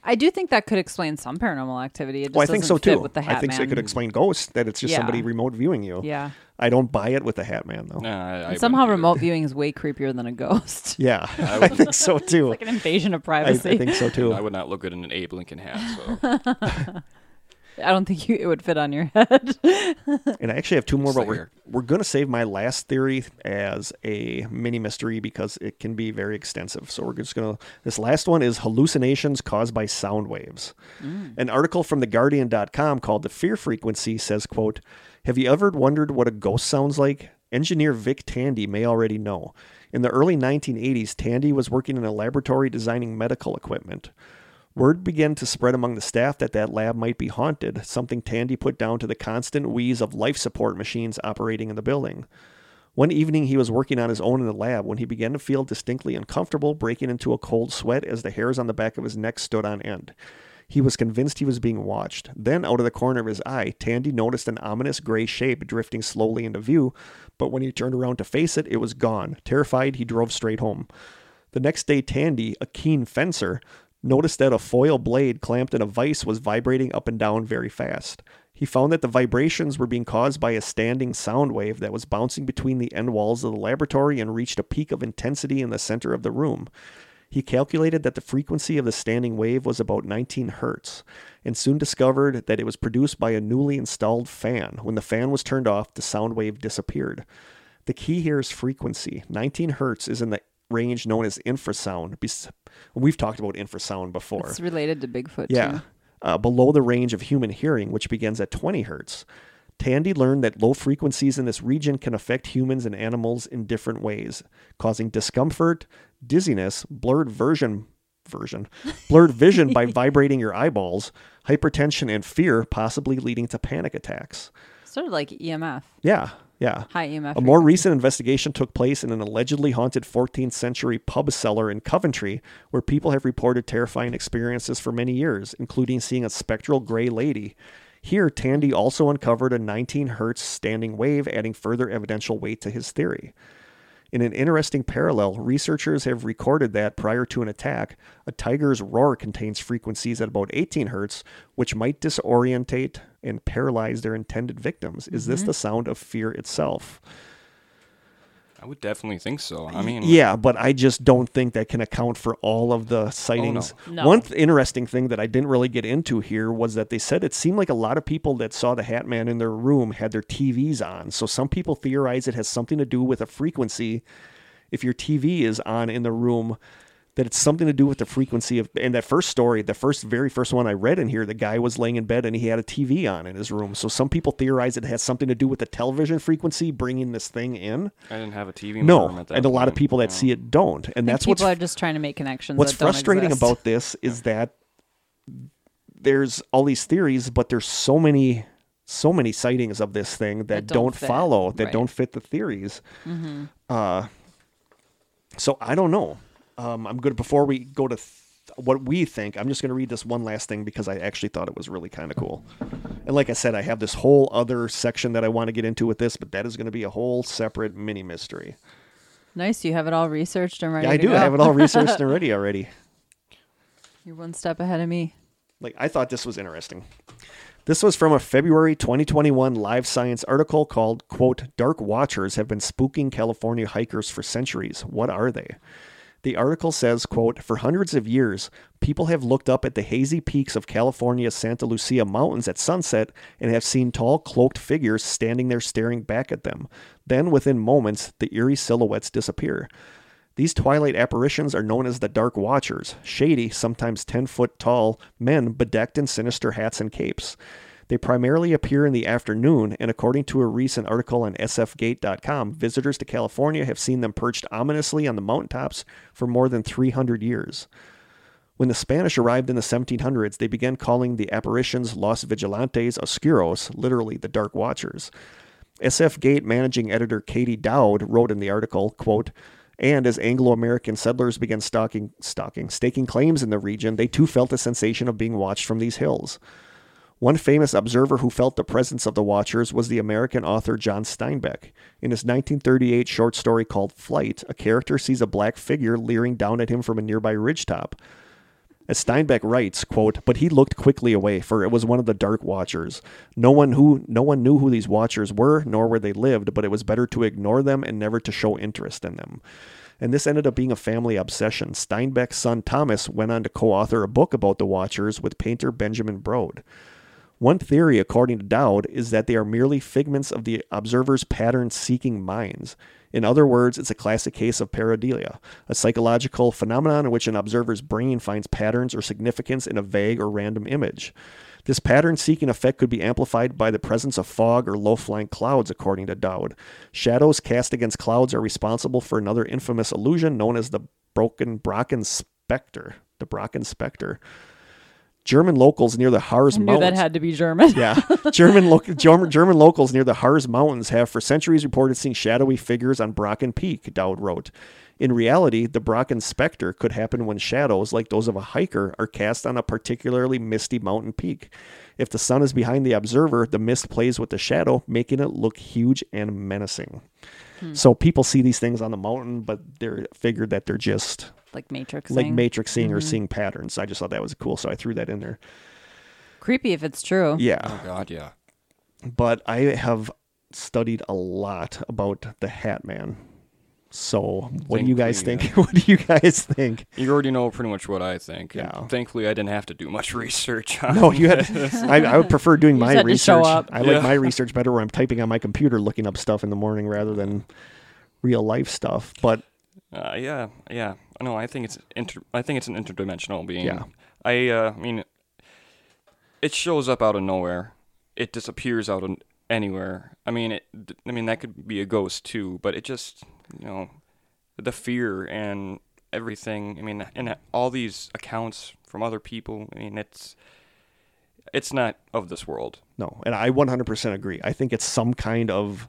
I do think that could explain some paranormal activity. It just Well, I think so too. With the I think Man. it could explain ghosts that it's just Yeah. somebody remote viewing you. Yeah. I don't buy it with the Hat Man though. Nah, I, I somehow remote viewing is way creepier than a ghost. Yeah, I, wouldn't- think so too. like an invasion of I, I think so too. I would not look good in an Abe Lincoln hat. So I don't think you, it would fit on your head. And I actually have two more, but we're we're gonna save my last theory as a mini mystery because it can be very extensive. So we're just gonna this last one is hallucinations caused by sound waves. Mm. An article from theguardian.com called The Fear Frequency says, quote, Have you ever wondered what a ghost sounds like? Engineer Vic Tandy may already know. In the early 1980s, Tandy was working in a laboratory designing medical equipment. Word began to spread among the staff that that lab might be haunted, something Tandy put down to the constant wheeze of life support machines operating in the building. One evening, he was working on his own in the lab when he began to feel distinctly uncomfortable, breaking into a cold sweat as the hairs on the back of his neck stood on end. He was convinced he was being watched. Then, out of the corner of his eye, Tandy noticed an ominous gray shape drifting slowly into view, but when he turned around to face it, it was gone. Terrified, he drove straight home. The next day, Tandy, a keen fencer, noticed that a foil blade clamped in a vise was vibrating up and down very fast. He found that the vibrations were being caused by a standing sound wave that was bouncing between the end walls of the laboratory and reached a peak of intensity in the center of the room. He calculated that the frequency of the standing wave was about 19 hertz, and soon discovered that it was produced by a newly installed fan. When the fan was turned off, the sound wave disappeared. The key here is frequency. 19 hertz is in the range known as infrasound. We've talked about infrasound before. it's related to Bigfoot. Yeah. Too. Uh, below the range of human hearing, which begins at 20 hertz. Tandy learned that low frequencies in this region can affect humans and animals in different ways, causing discomfort, dizziness, blurred version version, blurred vision by vibrating your eyeballs, hypertension and fear, possibly leading to panic attacks. Sort of like EMF, Yeah, yeah. high EMF. A more recent investigation took place in an allegedly haunted 14th century pub cellar in Coventry, where people have reported terrifying experiences for many years, including seeing a spectral gray lady. Here, Tandy also uncovered a 19 hertz standing wave, adding further evidential weight to his theory. In an interesting parallel, researchers have recorded that prior to an attack, a tiger's roar contains frequencies at about 18 hertz, which might disorientate and paralyze their intended victims. Is this mm-hmm. the sound of fear itself? I would definitely think so. I mean, Yeah, but I just don't think that can account for all of the oh, sightings. No. One th- interesting thing that I didn't really get into here was that they said it seemed like a lot of people that saw the Hat Man in their room had their TVs on. So some people theorize it has something to do with a frequency. If your TV is on in the room, that it's something to do with the frequency of. And that first story, the first, very first one I read in here, the guy was laying in bed and he had a TV on in his room. So some people theorize it has something to do with the television frequency bringing this thing in. I didn't have a TV in my room No, at that and a lot of people that yeah. see it don't, and And that's people what's are just trying to make connections. what's that don't frustrating exist. about this is that there's all these theories, but there's so many so many sightings of this thing that, That don't, don't fit, follow, that right. Mm-hmm. don't fit the theories. Uh, so I don't know. Um, I'm good. Before we go to th- what we think, I'm just going to read this one last thing because I actually thought it was really kind of cool. And like I said, I have this whole other section that I want to get into with this, but that is going to be a whole separate mini mystery. Nice. You have it all researched and ready. Yeah, I do. Go. I have it all researched and ready already. You're one step ahead of me. Like I thought this was interesting. This was from a February 2021 Live Science article called quote Dark Watchers have been spooking California hikers for centuries. What are they? The article says, quote, For hundreds of years, people have looked up at the hazy peaks of California's Santa Lucia Mountains at sunset and have seen tall, cloaked figures standing there staring back at them. Then, within moments, the eerie silhouettes disappear. These twilight apparitions are known as the Dark Watchers, shady, sometimes 10 foot tall men bedecked in sinister hats and capes. They primarily appear in the afternoon, and according to a recent article on sfgate.com, visitors to California have seen them perched ominously on the mountaintops for more than 300 years. When the Spanish arrived in the 1700s, they began calling the apparitions Los Vigilantes Oscuros, literally the Dark Watchers. SF Gate managing editor Katie Dowd wrote in the article, quote, and as Anglo-American settlers began stalking, stalking, staking claims in the region, they too felt a sensation of being watched from these hills. One famous observer who felt the presence of the Watchers was the American author John Steinbeck. In his 1938 short story called Flight, a character sees a black figure leering down at him from a nearby ridgetop. As Steinbeck writes, quote, but he looked quickly away, for it was one of the dark watchers. No one who no one knew who these watchers were, nor where they lived, but it was better to ignore them and never to show interest in them. And this ended up being a family obsession. Steinbeck's son Thomas went on to co-author a book about the watchers with painter Benjamin Brode. One theory, according to Dowd, is that they are merely figments of the observer's pattern seeking minds. In other words, it's a classic case of pareidolia, a psychological phenomenon in which an observer's brain finds patterns or significance in a vague or random image. This pattern seeking effect could be amplified by the presence of fog or low flying clouds, according to Dowd. Shadows cast against clouds are responsible for another infamous illusion known as the broken Brocken specter. The Brocken specter. German locals near the Harz I knew Mountains. that had to be German. Yeah, German lo- German German locals near the Harz Mountains have for centuries reported seeing shadowy figures on Brocken Peak. Dowd wrote. In reality, the Brocken specter could happen when shadows, like those of a hiker, are cast on a particularly misty mountain peak. If the sun is behind the observer, the mist plays with the shadow, making it look huge and menacing. Hmm. So people see these things on the mountain, but they're figured that they're just like Matrix. like matrixing or mm-hmm. seeing patterns. I just thought that was cool, so I threw that in there. Creepy if it's true. Yeah. Oh God, yeah. but I have studied a lot about the Hat Man. So, what do you guys think? Thankfully, what do you guys think? You already know pretty much what I think. and Yeah. Thankfully, I didn't have to do much research. On No, you had. I, I would prefer doing You my had to show research. up. I like Yeah. my research better where I'm typing on my computer, looking up stuff in the morning rather than real life stuff. But Uh, yeah, yeah. No, I think it's inter- I think it's an interdimensional being. Yeah. I uh, I mean, it shows up out of nowhere. It disappears out of anywhere. I mean, it. I mean, that could be a ghost too, but it just you know, the fear and everything. I mean, and all these accounts from other people. I mean, it's it's not of this world. no, and I 100% agree. I think it's some kind of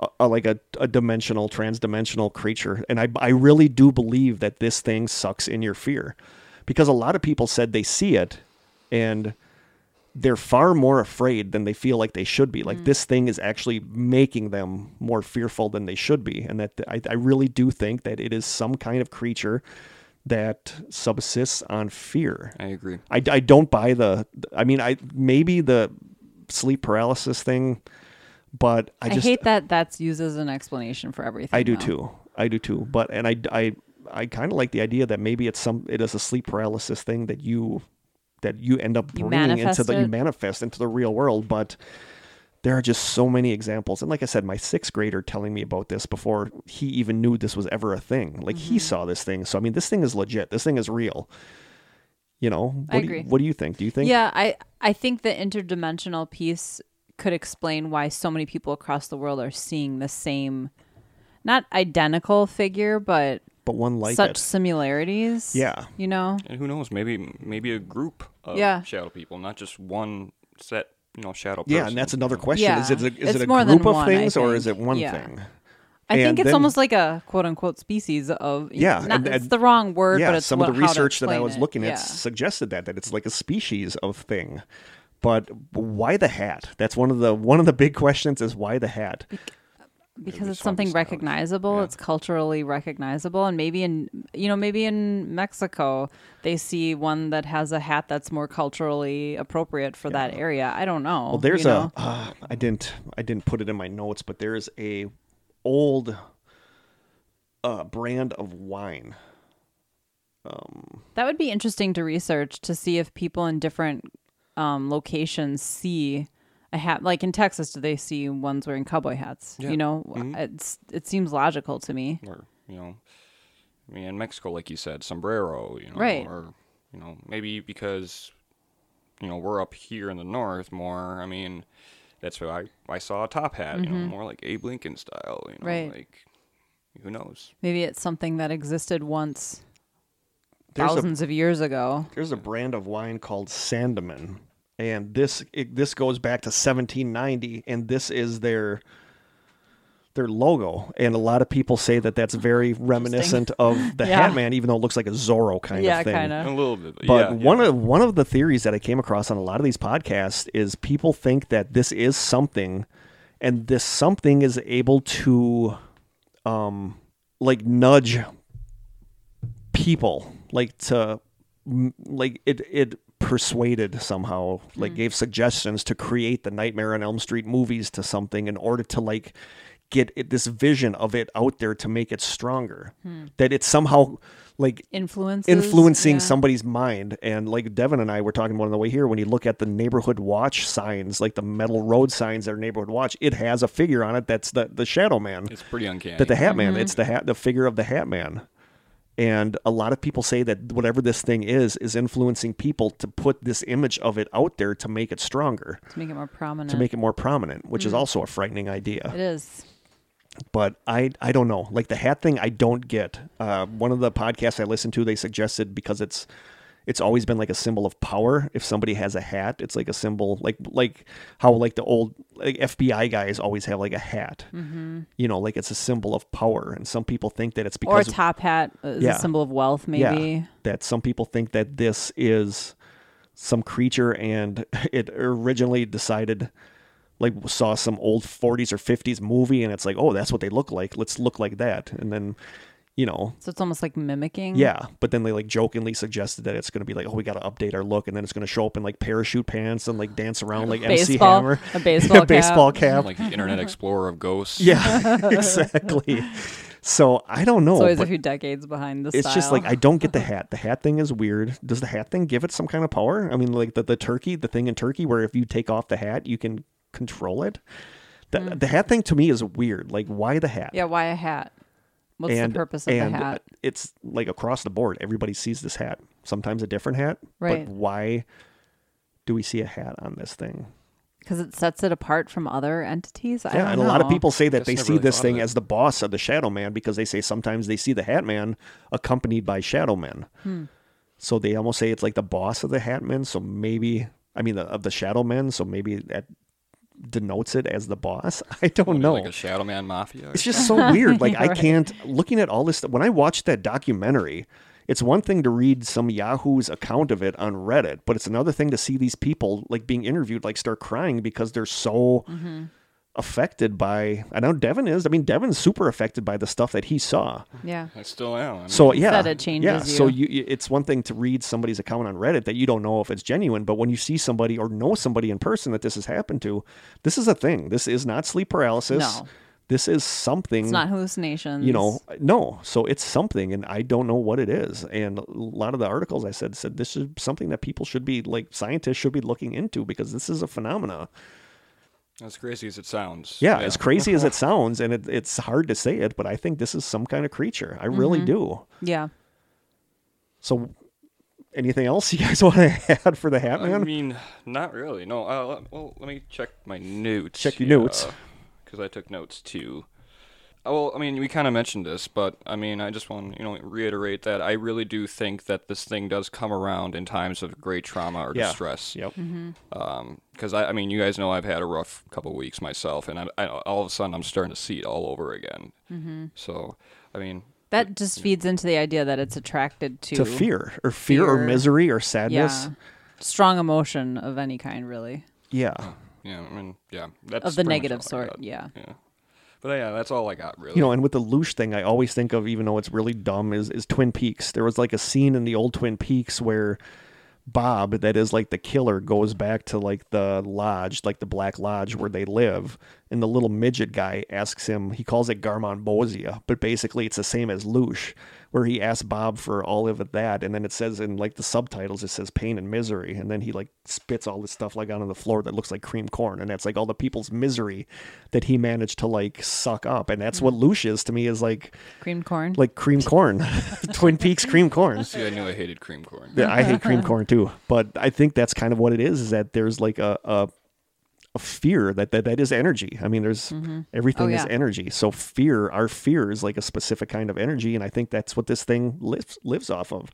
a, a, like a, a dimensional, trans-dimensional creature, and I I really do believe that this thing sucks in your fear, because a lot of people said they see it, and they're far more afraid than they feel like they should be. Like mm. this thing is actually making them more fearful than they should be, and that I, I really do think that it is some kind of creature that subsists on fear. I agree. I, I don't buy the. I mean, I maybe the sleep paralysis thing, But I I, just hate that that's used as an explanation for everything. I do though. too. I do too. But and I I I kind of like the idea that maybe it's some it is a sleep paralysis thing that you that you end up You bringing into the you manifest into the real world. But there are just so many examples. And like I said, my sixth grader telling me about this before he even knew this was ever a thing. Like Mm-hmm. he saw this thing. So I mean, this thing is legit. This thing is real. You know, what I do you- agree. what do you think? Do you think? Yeah, I I think the interdimensional piece could explain why so many people across the world are seeing the same, not identical figure, but But one like such it. similarities. Yeah. you know. And who knows? Maybe maybe a group of Yeah. shadow people, not just one set. You know, shadow. Yeah, and that's another know. question. Is it a, is It's it a more than group of one, I things or is it one Yeah. thing? I think it's then- almost like a quote unquote species of Yeah, Not, and- it's the wrong word, yeah, but it's some what, of the research that I explain was it. looking at Yeah. suggested that that it's like a species of thing. But why the hat? That's one of the one of the big questions is why the hat? because it's something something recognizable Yeah. it's culturally recognizable and maybe in you know maybe in mexico they see one that has a hat that's more culturally appropriate for that area i don't know Well, there's you a uh, I didn't I didn't put it in my notes, but there's a old uh, brand of wine. that would be interesting to research to see if people in different um, locations see a hat like in texas do they see ones wearing cowboy hats Yeah. you know Mm-hmm. it's it seems logical to me or you know, I mean, in Mexico, like you said, sombrero, you know, Right. or you know, maybe because you know we're up here in the north more. I mean, that's why I, I saw a top hat, you know, more like Abe Lincoln style, you know, Mm-hmm. Right. like who knows? maybe it's something that existed once There's a thousands of years ago there's a brand of wine called Sandeman, and this it, this goes back to 1790, and this is their their logo. And a lot of people say that that's very reminiscent of the Yeah. Hat Man, even though it looks like a Zorro kind yeah of thing. Kinda. A little bit, But yeah, one yeah. of one of the theories that I came across on a lot of these podcasts is people think that this is something, and this something is able to, um, like nudge people, like to, like it it persuaded somehow, like gave suggestions to create the Nightmare on Elm Street movies to something in order to like get it, this vision of it out there to make it stronger. That it's somehow like influences influencing yeah. somebody's mind. And like Devin and I were talking about on the way here, when you look at the neighborhood watch signs, like the metal road signs that are neighborhood watch, it has a figure on it that's the the Shadow Man, it's pretty uncanny. that the Hat Man. Mm-hmm. It's the hat, the figure of the Hat Man. And a lot of people say that whatever this thing is is influencing people to put this image of it out there to make it stronger, to make it more prominent to make it more prominent, which Mm. is also a frightening idea it is but I I don't know. Like the hat thing, I don't get. Uh, one of the podcasts I listened to, they suggested because it's it's always been like a symbol of power. If somebody has a hat, it's like a symbol, like like how like the old like FBI guys always have like a hat. Mm-hmm. You know, like it's a symbol of power. And some people think that it's or a because top hat is Yeah. a symbol of wealth maybe yeah, that some people think that this is some creature and it originally decided like saw some old 40s or 50s movie and it's like oh that's what they look like let's look like that and then you know so it's almost like mimicking yeah but then they like jokingly suggested that it's going to be like oh we got to update our look and then it's going to show up in like parachute pants and like dance around like MC Baseball- Hammer a baseball baseball cap. cap like the Internet Explorer of ghosts. yeah exactly so I don't know it's always a few decades behind the it's just like. I don't get the hat. The hat thing is weird. Does the hat thing give it some kind of power? I mean, like the, the turkey, the thing in Turkey where if you take off the hat, you can control it. The, the hat thing to me is weird. Like, why the hat? Mm. yeah why a hat what's and the purpose of and the hat it's like across the board. Everybody sees this hat. Sometimes a different hat. Right. But why do we see a hat on this thing? because it sets it apart from other entities I yeah, don't and a lot of people say that Just they see really this thing as the boss of the Shadow Man because they say sometimes they see the Hat Man accompanied by Shadow Men. Hmm. So they almost say it's like the boss of the Hat Men. So maybe, I mean, the, of the Shadow Men. So maybe that denotes it as the boss. I don't What, know. like a Shadow Man Mafia. It's just so weird. Like I can't looking at all this when I watched that documentary, it's one thing to read some Yahoo's account of it on Reddit, but it's another thing to see these people like being interviewed like start crying because they're so mm-hmm. Affected by. I know Devin is. I mean, Devin's super affected by the stuff that he saw. Yeah. I still am. I mean, So yeah, Said it changes yeah. So you. you, you- it's one thing to read somebody's account on Reddit that you don't know if it's genuine, but when you see somebody or know somebody in person that this has happened to, this is a thing. This is not sleep paralysis. No. This is something. It's not hallucinations. you know, no. So it's something, and I don't know what it is. And a lot of the articles I said said this is something that people should be like scientists should be looking into because this is a phenomena. As crazy as it sounds. Yeah, as crazy as it sounds, and it, it's hard to say it, but I think this is some kind of creature. I really Mm-hmm. do. Yeah. So, anything else you guys want to add for the Hat Man? I mean, not really. No. Uh, well, let me check my notes. Check your notes. Because I took notes too. Uh, Well, I mean, we kind of mentioned this, but I mean, I just want to, you know, reiterate that I really do think that this thing does come around in times of great trauma or yeah. distress. Yep. Because I, I mean, you guys know I've had a rough couple weeks myself, and I, I, all of a sudden I'm starting to see it all over again. Mm-hmm. So, I mean, That just feeds into the idea that it's attracted to, To fear, or fear, or misery, or sadness. Yeah. Strong emotion of any kind, really. Yeah. yeah, I mean, yeah, that's Of the negative sort. Yeah. Yeah. But yeah, that's all I got really. You know, and with the Loosh thing, I always think of, even though it's really dumb, is, is Twin Peaks. There was like a scene in the old Twin Peaks where Bob, that is like the killer, goes back to like the lodge, like the Black Lodge where they live, and the little midget guy asks him, he calls it Garmonbozia, but basically it's the same as Loosh, where he asks Bob for all of that, and then it says in like the subtitles, it says pain and misery, and then he like spits all this stuff like onto the floor that looks like cream corn, and that's like all the people's misery that he managed to like suck up, and that's what mm. Loosh is to me is like cream corn. like cream corn, Twin Peaks cream corn. See, I knew I hated cream corn. Yeah, I hate cream corn too, but I think that's kind of what it is. Is that there's like a a, a fear that, that that is energy. I mean, there's mm-hmm. oh, everything Oh, is energy. So fear, our fear is like a specific kind of energy, and I think that's what this thing lives lives off of.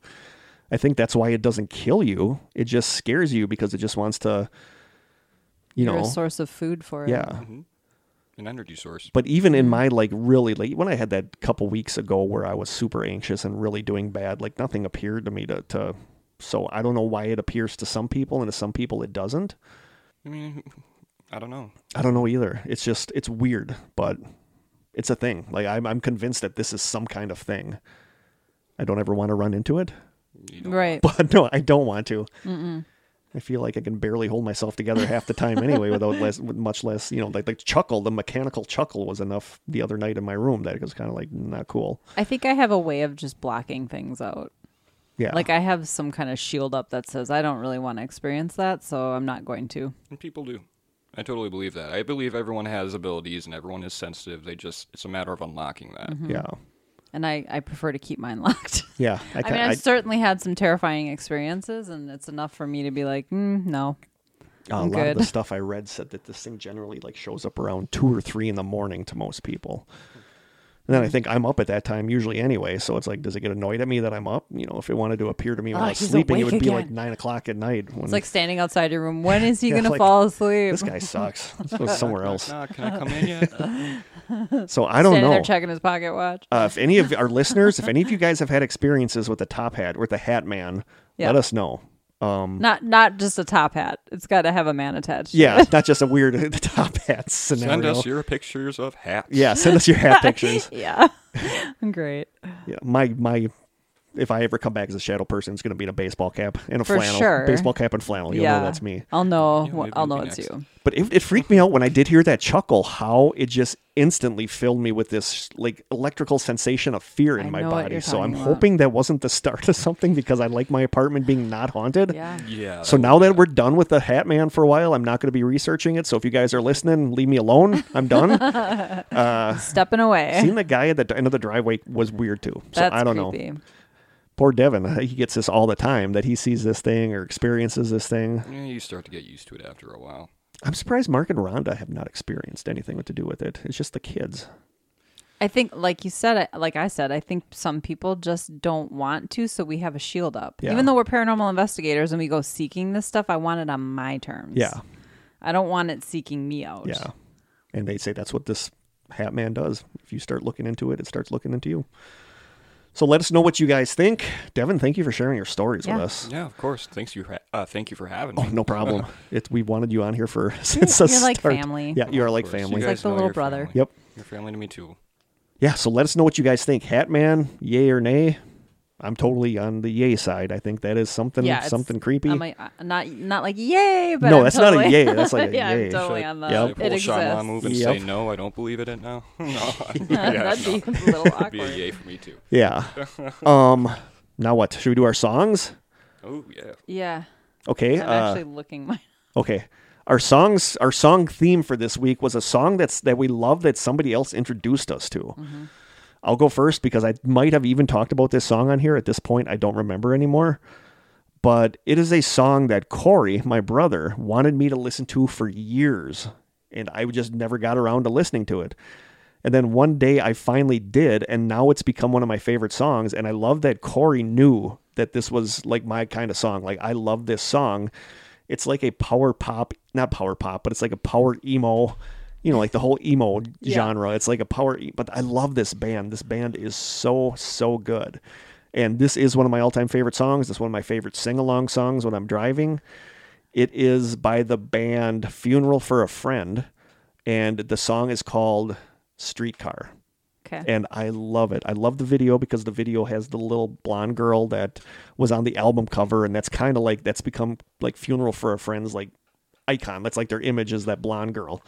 I think that's why it doesn't kill you. It just scares you because it just wants to, you You're know, a source of food for it. yeah. Mm-hmm. An energy source. But even in mm-hmm. my like really like when I had that couple weeks ago where I was super anxious and really doing bad, like nothing appeared to me to, to so I don't know why it appears to some people and to some people it doesn't. I mean, I don't know. I don't know either. It's just it's weird, but it's a thing. Like I'm I'm convinced that this is some kind of thing. I don't ever want to run into it, Right. but no, I don't want to. I feel like I can barely hold myself together half the time anyway, without less, with much less, you know, like the chuckle, the mechanical chuckle was enough the other night in my room that it was kind of like not cool. I think I have a way of just blocking things out. Yeah, Like I have some kind of shield up that says I don't really want to experience that, so I'm not going to. And people do. I totally believe that. I believe everyone has abilities and everyone is sensitive. They just it's a matter of unlocking that. Mm-hmm. yeah, And I, I prefer to keep mine locked. yeah. I, I mean, I, I've certainly had some terrifying experiences, and it's enough for me to be like, mm, no. a I'm lot of the stuff I read said that this thing generally like shows up around two or three in the morning to most people. And then I think I'm up at that time usually anyway, so it's like, does it get annoyed at me that I'm up? You know, if it wanted to appear to me when Ah, I was sleeping, it awake would be like nine o'clock at night. When It's like standing outside your room. When is he Yeah, going to fall asleep? this guy sucks. Let's go somewhere else. Knock, knock. Can I come in yet? So I don't Standing know. there checking his pocket watch. Uh, if any of our listeners, if any of you guys have had experiences with the top hat or the hat man, Yeah. let us know. Um, Not not just a top hat. It's got to have a man attached. to yeah, it. not just a weird top hat scenario. Send us your pictures of hats. yeah, send us your hat pictures. yeah. Great. Yeah, my my. If I ever come back as a shadow person, it's going to be in a baseball cap and a For flannel. sure. Baseball cap and flannel. You'll yeah. know that's me. I'll know. Yeah, I'll know it's next. you. But it, it freaked me out when I did hear that chuckle. How it just instantly filled me with this like electrical sensation of fear in I my body. So I'm about. hoping that wasn't the start of something because I like my apartment being not haunted. Yeah. Yeah. So that now would be that we're done with the Hat Man for a while, I'm not going to be researching it. So if you guys are listening, leave me alone. I'm done. Uh, Stepping away. Seeing the guy at the end of the driveway was weird too. So That's I don't know. creepy. Poor Devin, uh, he gets this all the time that he sees this thing or experiences this thing. Yeah, you start to get used to it after a while. I'm surprised Mark and Rhonda have not experienced anything to do with it. It's just the kids. I think, like you said, like I said, I think some people just don't want to, so we have a shield up. Yeah. Even though we're paranormal investigators and we go seeking this stuff, I want it on my terms. Yeah, I don't want it seeking me out. yeah. And they say that's what this Hat Man does. If you start looking into it, it starts looking into you. So let us know what you guys think. Devin, thank you for sharing your stories Yeah. with us. Yeah, of course. Thanks you. Ha- uh, thank you for having me. Oh, me. no problem. It's we wanted you on here for since the You're like start. family. Yeah, you are like family. You family. like the little brother. family. Yep. You're family to me too. Yeah, so let us know what you guys think. Hatman, yay or nay? I'm totally on the yay side. I think that is something Yeah, something creepy. I'm like, uh, not not like yay, but No, I'm that's not a yay, that's like a yeah, yay. I'm totally Should on the. I Yep. pull It a Shyamalan exists. move and Yep. say no, I don't believe in it now? no. That'd be a little That'd be a yay for me too. yeah. um now what? Should we do our songs? Oh yeah. Yeah, Okay. I'm uh, actually looking my. Okay. Our songs our song theme for this week was a song that's that we love that somebody else introduced us to. I'll go first because I might have even talked about this song on here at this point. I don't remember anymore. But it is a song that Corey, my brother, wanted me to listen to for years. And I just never got around to listening to it. And then one day I finally did, and now it's become one of my favorite songs. And I love that Corey knew that this was like my kind of song. Like, I love this song. It's like a power pop, not power pop, but it's like a power emo, you know, like the whole emo Yeah. genre. It's like a power, but I love this band. This band is so, so good. And this is one of my all time favorite songs. It's one of my favorite sing along songs when I'm driving. It is by the band Funeral for a Friend, and the song is called Streetcar. Okay. And I love it. I love the video because the video has the little blonde girl that was on the album cover, and that's kind of like that's become like Funeral for a Friend's like icon. That's like their image is that blonde girl.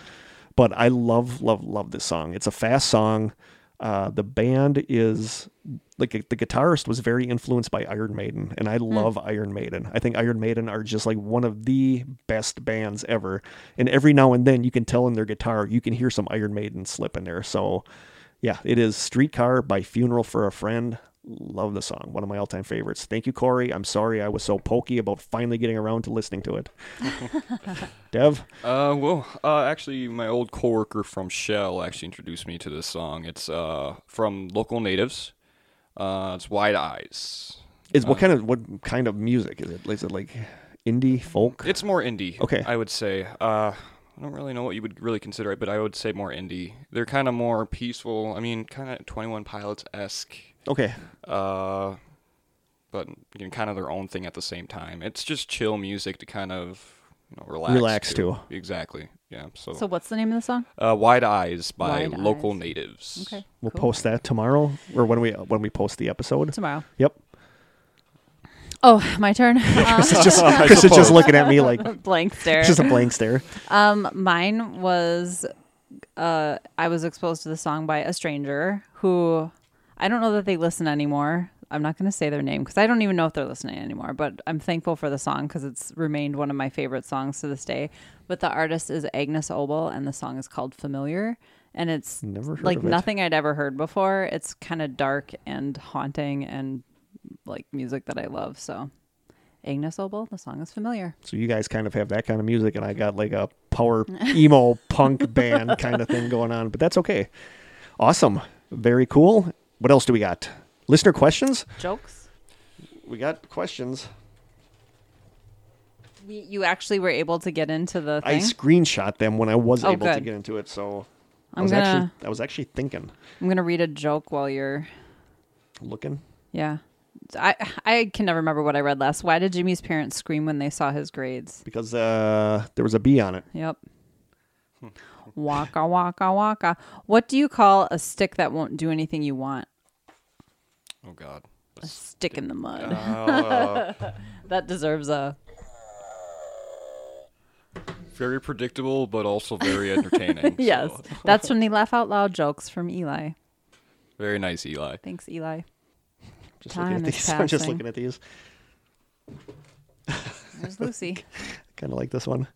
But I love, love, love this song. It's a fast song. Uh, the band is like the guitarist was very influenced by Iron Maiden, and I love Iron Maiden. I think Iron Maiden are just like one of the best bands ever. And every now and then, you can tell in their guitar, you can hear some Iron Maiden slip in there. So, yeah, it is "Streetcar" by Funeral for a Friend. Love the song, one of my all-time favorites. Thank you, Corey. I'm sorry I was so pokey about finally getting around to listening to it. Dev, Uh, well, uh, actually, my old coworker from Shell actually introduced me to this song. It's uh from local natives. Uh, it's Wide Eyes. is what kind of what kind of music is it? Is it like indie folk? It's more indie. Okay. I would say. Uh, I don't really know what you would really consider it, but I would say more indie. They're kind of more peaceful. I mean, kind of Twenty One Pilots esque. Okay, Uh, but you know, kind of their own thing at the same time. It's just chill music to kind of you know, relax. Relax to. Exactly. Yeah. So, so what's the name of the song? uh, Wide Eyes by Wide local Eyes. natives. Okay. we'll cool. post that tomorrow or when we when we post the episode. tomorrow. Yep. Oh, my turn. Chris is just Chris is just looking at me like blank stare. just a blank stare. Um, mine was uh, I was exposed to the song by a stranger who I don't know that they listen anymore. I'm not going to say their name because I don't even know if they're listening anymore. But I'm thankful for the song because it's remained one of my favorite songs to this day. But the artist is Agnes Obel, and the song is called "Familiar." And it's Never heard like it. nothing I'd ever heard before. It's kind of dark and haunting and like music that I love. So, Agnes Obel, the song is familiar. So you guys kind of have that kind of music, and I got like a power emo punk band kind of thing going on. But that's okay. Awesome. Very cool. What else do we got? Listener questions? Jokes. We got questions. You you actually were able to get into the I screenshot them when I was Oh, able to get into it. So I I'm was gonna actually I was actually thinking, I'm gonna read a joke while you're looking. yeah. I I can never remember what I read last. Why did Jimmy's parents scream when they saw his grades? because uh, there was a bee on it. Yep. waka waka waka. What do you call a stick that won't do anything you want? Oh God. A stick in the mud. Uh, that deserves a. very predictable, but also very entertaining. Yes, so. that's from the laugh out loud jokes from Eli. Very nice, Eli. Thanks, Eli. Just Time looking at is these. I'm just looking at these. There's Lucy. Kind of like this one.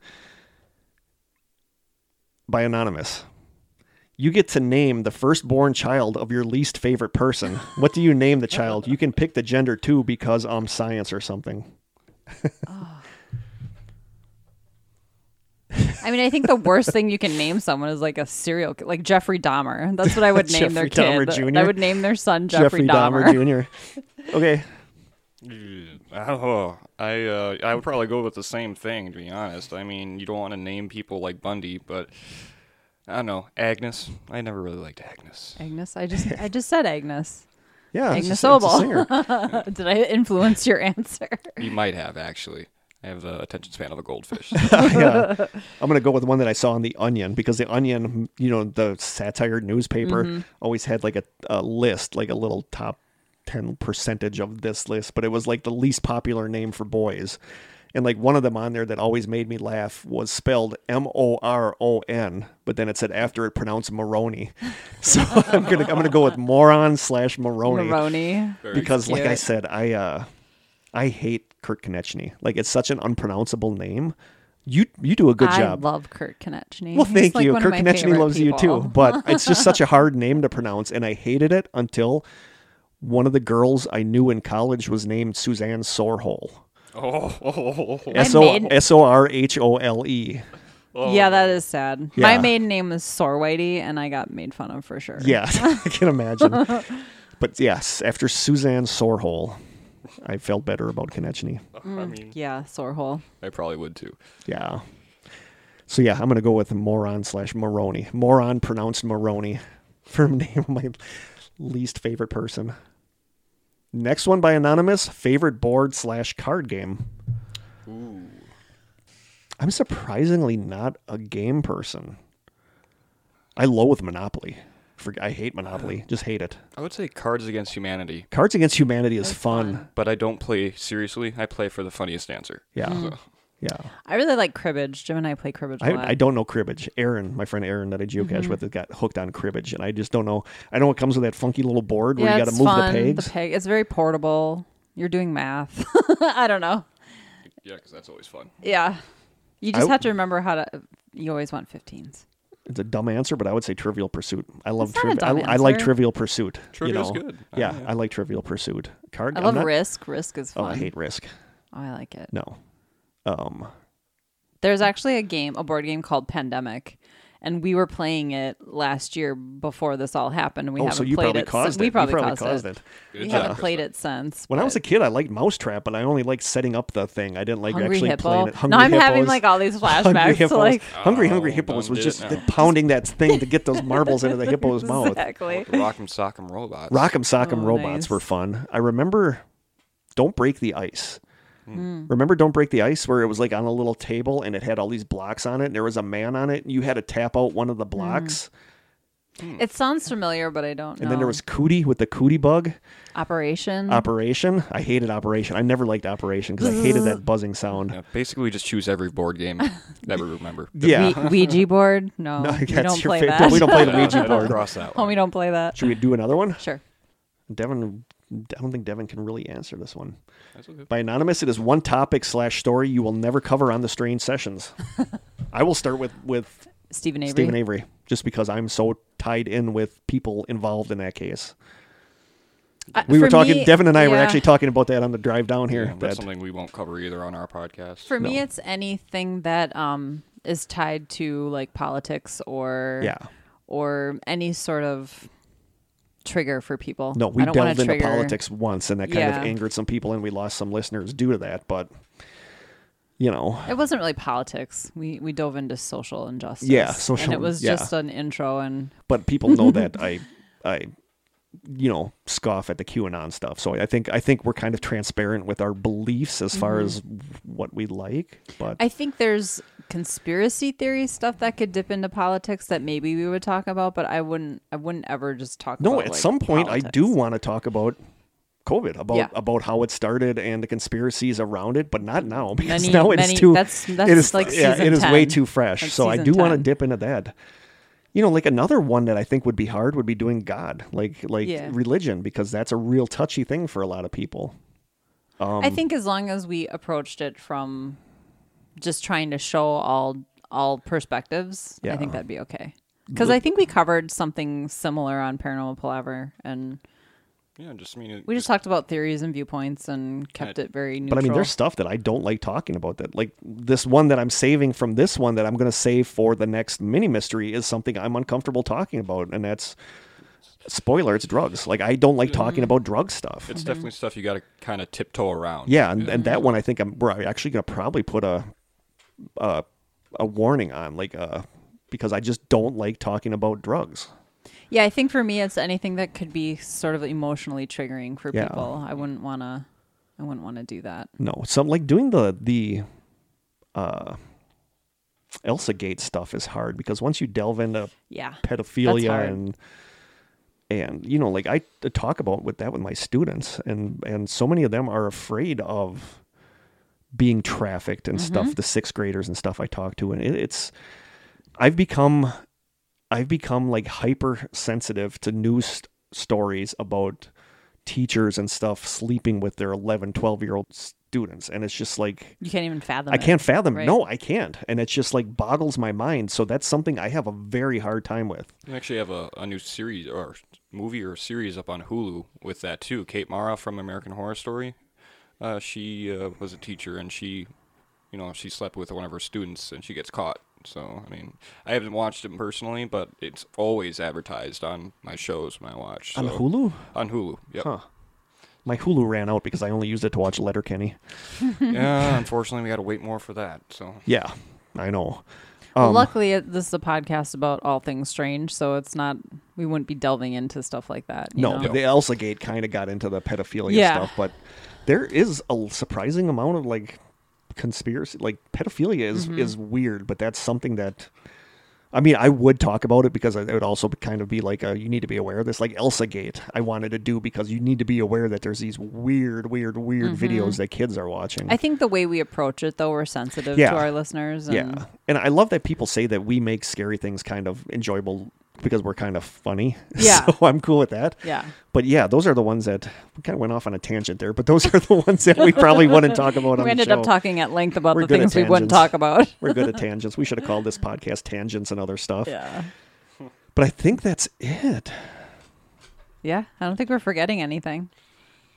By Anonymous. You get to name the firstborn child of your least favorite person. What do you name the child? You can pick the gender too because um science or something. I mean, I think the worst thing you can name someone is like a serial, ki- like Jeffrey Dahmer. That's what I would name their Jeffrey kid. Dahmer Jr.? I would name their son Jeffrey, Dahmer. Jr. Okay. Oh, I uh, I would probably go with the same thing to be honest. I mean, you don't want to name people like Bundy, but I don't know Agnes. I never really liked Agnes. Agnes. I just, I just said Agnes. Yeah, it's Agnes just- it's a singer. Did I influence your answer? You might have actually. I have the attention span of a goldfish. yeah. I'm going to go with one that I saw on The Onion because The Onion, you know, the satire newspaper Mm-hmm. always had like a, a list, like a little top 10 percentage of this list, but it was like the least popular name for boys. And like one of them on there that always made me laugh was spelled M O R O N, but then it said after it pronounced Maroney. So I'm gonna I'm gonna go with moron slash Maroney Maroney. Very because like I said, I uh I hate Kurt Konechny. Like it's such an unpronounceable name. You you do a good I job. I love Kurt Konechny. well, thank like, you. one Kurt my Konechny favorite loves you too, but it's just such a hard name to pronounce, and I hated it until one of the girls I knew in college was named Suzanne Sorhole. Oh, S O maiden- S O R H O L E. Oh. yeah, that is sad. Yeah. My maiden name was Sorwhitey, and I got made fun of for sure. Yeah, I can imagine. But yes, after Suzanne Sorhole, I felt better about Konechny. I mm, mean, Yeah, Sorhole. I probably would too. Yeah. So yeah, I'm gonna go with moron slash Moroni. Moron pronounced Moroni for name of my least favorite person. Next one by anonymous favorite board slash card game. Ooh. I'm surprisingly not a game person. I loathe Monopoly. For, I hate Monopoly. Just hate it. I would say Cards Against Humanity, Cards Against Humanity is fun. but I don't play seriously. I play for the funniest answer. Yeah. Mm. Yeah. I really like cribbage. Jim and I play cribbage a lot. I, I don't know cribbage. Aaron, my friend Aaron that I geocache Mm-hmm. with, got hooked on cribbage, and I just don't know. I know it comes with that funky little board where you got to it's move fun. the pegs. peg. It's very portable. You're doing math. I don't know. Yeah, because that's always fun. Yeah. You just I- have to remember how to. You always want 15s. it's a dumb answer, but I would say Trivial Pursuit. I love That's not a Trivial. dumb I, I like answer. Trivial Pursuit. Trivial's you know? good. Yeah, Oh, yeah. I like Trivial Pursuit. Card. I I'm love not- Risk. Risk is Oh, fun. I hate Risk. Oh, I like it. No. Um. There's actually a game, a board game called Pandemic, and we were playing it last year before this all happened. And we oh, haven't so you played probably it. caused since. it. We You probably, caused, caused it. it. We job, haven't played it since. When I was a kid, I liked Mousetrap, but I only liked setting up the thing. I didn't like Hungry actually Hippo. playing it. no, Hungry I'm having Hippos. like all these Hungry flashbacks to hippos. like Hungry Hungry Oh, Hippos was just it pounding that thing to get those marbles into the hippo's mouth. exactly. Rock'em Sock'em Robots. Rock'em Sock'em Oh, Robots nice. were fun. I remember Don't Break the Ice. Hmm. Remember Don't Break the Ice where it was like on a little table and it had all these blocks on it and there was a man on it and you had to tap out one of Hmm. the blocks. It sounds familiar, but I don't know. And then there was Cootie with the Cootie Bug Operation. Operation. I hated Operation. I never liked Operation because I hated that buzzing sound. Yeah, basically, we just choose every board game that we remember. Yeah. We- Ouija board? No, No, we that's don't your play favorite. that. We don't play the Ouija board. cross that Oh, one. we don't play that. Should we do another one? Sure. Devin, I don't think Devin can really answer this one. That's okay. By anonymous, it is one topic slash story you will never cover on the Strange Sessions. I will start with with Steven Avery. Steven Avery, just because I'm so tied in with people involved in that case. Uh, We were talking. me- Devin and I were actually talking about that on the drive down here. Yeah, that's that- something we won't cover either on our podcast. For me, it's anything that um is tied to like politics or yeah. or any sort of trigger for people. No, we I don't delved into trigger- politics once, and that kind of angered some people, and we lost some listeners due to that. But you know, It wasn't really politics. We we dove into social injustice. Yeah, social- and it was yeah. just an intro and but people know that I, I, you know, scoff at the QAnon stuff. So I think I think we're kind of transparent with our beliefs as far as what we like. But Mm-hmm. I think there's conspiracy theory stuff that could dip into politics that maybe we would talk about, but I wouldn't I wouldn't ever just talk about it. no, about at like, some point I do want to talk about COVID, about Yeah. about how it started and the conspiracies around it, but not now because Many- now it's many- too. that's- that's it is like yeah, it is way too fresh. That's so I do want to dip into that. You know, like another one that I think would be hard would be doing God, like like Yeah. religion, because that's a real touchy thing for a lot of people. Um, I think as long as we approached it from just trying to show all all perspectives, yeah. I think that'd be okay. Because I think we covered something similar on Paranormal Palaver, and Yeah, just I mean, it, we just talked about theories and viewpoints and kept it very neutral. But I mean, there's stuff that I don't like talking about. That like this one that I'm saving from this one that I'm going to save for the next mini mystery is something I'm uncomfortable talking about, and that's spoiler. It's drugs. Like I don't like talking mm-hmm. about drug stuff. it's definitely stuff you got to kind of tiptoe around. yeah, and, and that one I think I'm we're actually going to probably put a a a warning on, like uh because I just don't like talking about drugs. Yeah, I think for me, it's anything that could be sort of emotionally triggering for Yeah. people. I wouldn't want to. I wouldn't want to do that. No, something like doing the the uh, Elsa Gate stuff is hard because once you delve into Yeah. pedophilia and and you know like I talk about with that with my students and and so many of them are afraid of being trafficked and stuff mm-hmm. the sixth graders and stuff I talk to and it, it's I've become I've become like hyper sensitive to news st- stories about teachers and stuff sleeping with their 11 12 year old students and it's just like You can't even fathom. I it. can't fathom. right? No, I can't. And it's just like boggles my mind. So that's something I have a very hard time with. We actually have a, a new series or movie or series up on Hulu with that too. Kate Mara from American Horror Story. Uh, she uh, was a teacher and she, you know, she slept with one of her students and she gets caught. So I mean, I haven't watched it personally, but it's always advertised on my shows when I watch. On so- Hulu? On Hulu. Yep. Huh. My Hulu ran out because I only used it to watch Letterkenny. yeah. Unfortunately, we got to wait more for that. So Yeah, I know. Well, Um, luckily, it, this is a podcast about all things strange, so it's not. We wouldn't be delving into stuff like that. you no, know? but the Elsa Gate kind of got into the pedophilia Yeah. stuff, but there is a surprising amount of like conspiracy, like pedophilia is Mm-hmm. is weird, but that's something that. I mean, I would talk about it because it would also kind of be like a, you need to be aware of this, like Elsa Gate. I wanted to do because you need to be aware that there's these weird, weird, weird videos that kids are watching. Mm-hmm. I think the way we approach it, though, we're sensitive Yeah. to our listeners. And Yeah. And I love that people say that we make scary things kind of enjoyable because we're kind of funny. Yeah. so I'm cool with that. Yeah. But yeah, those are the ones that we kind of went off on a tangent there, but those are the ones that we probably wouldn't talk about We ended the show. up talking at length about We're the things we wouldn't talk about. We're good at tangents. We should have called this podcast Tangents and Other Stuff. yeah. But I think that's it. Yeah. I don't think we're forgetting anything.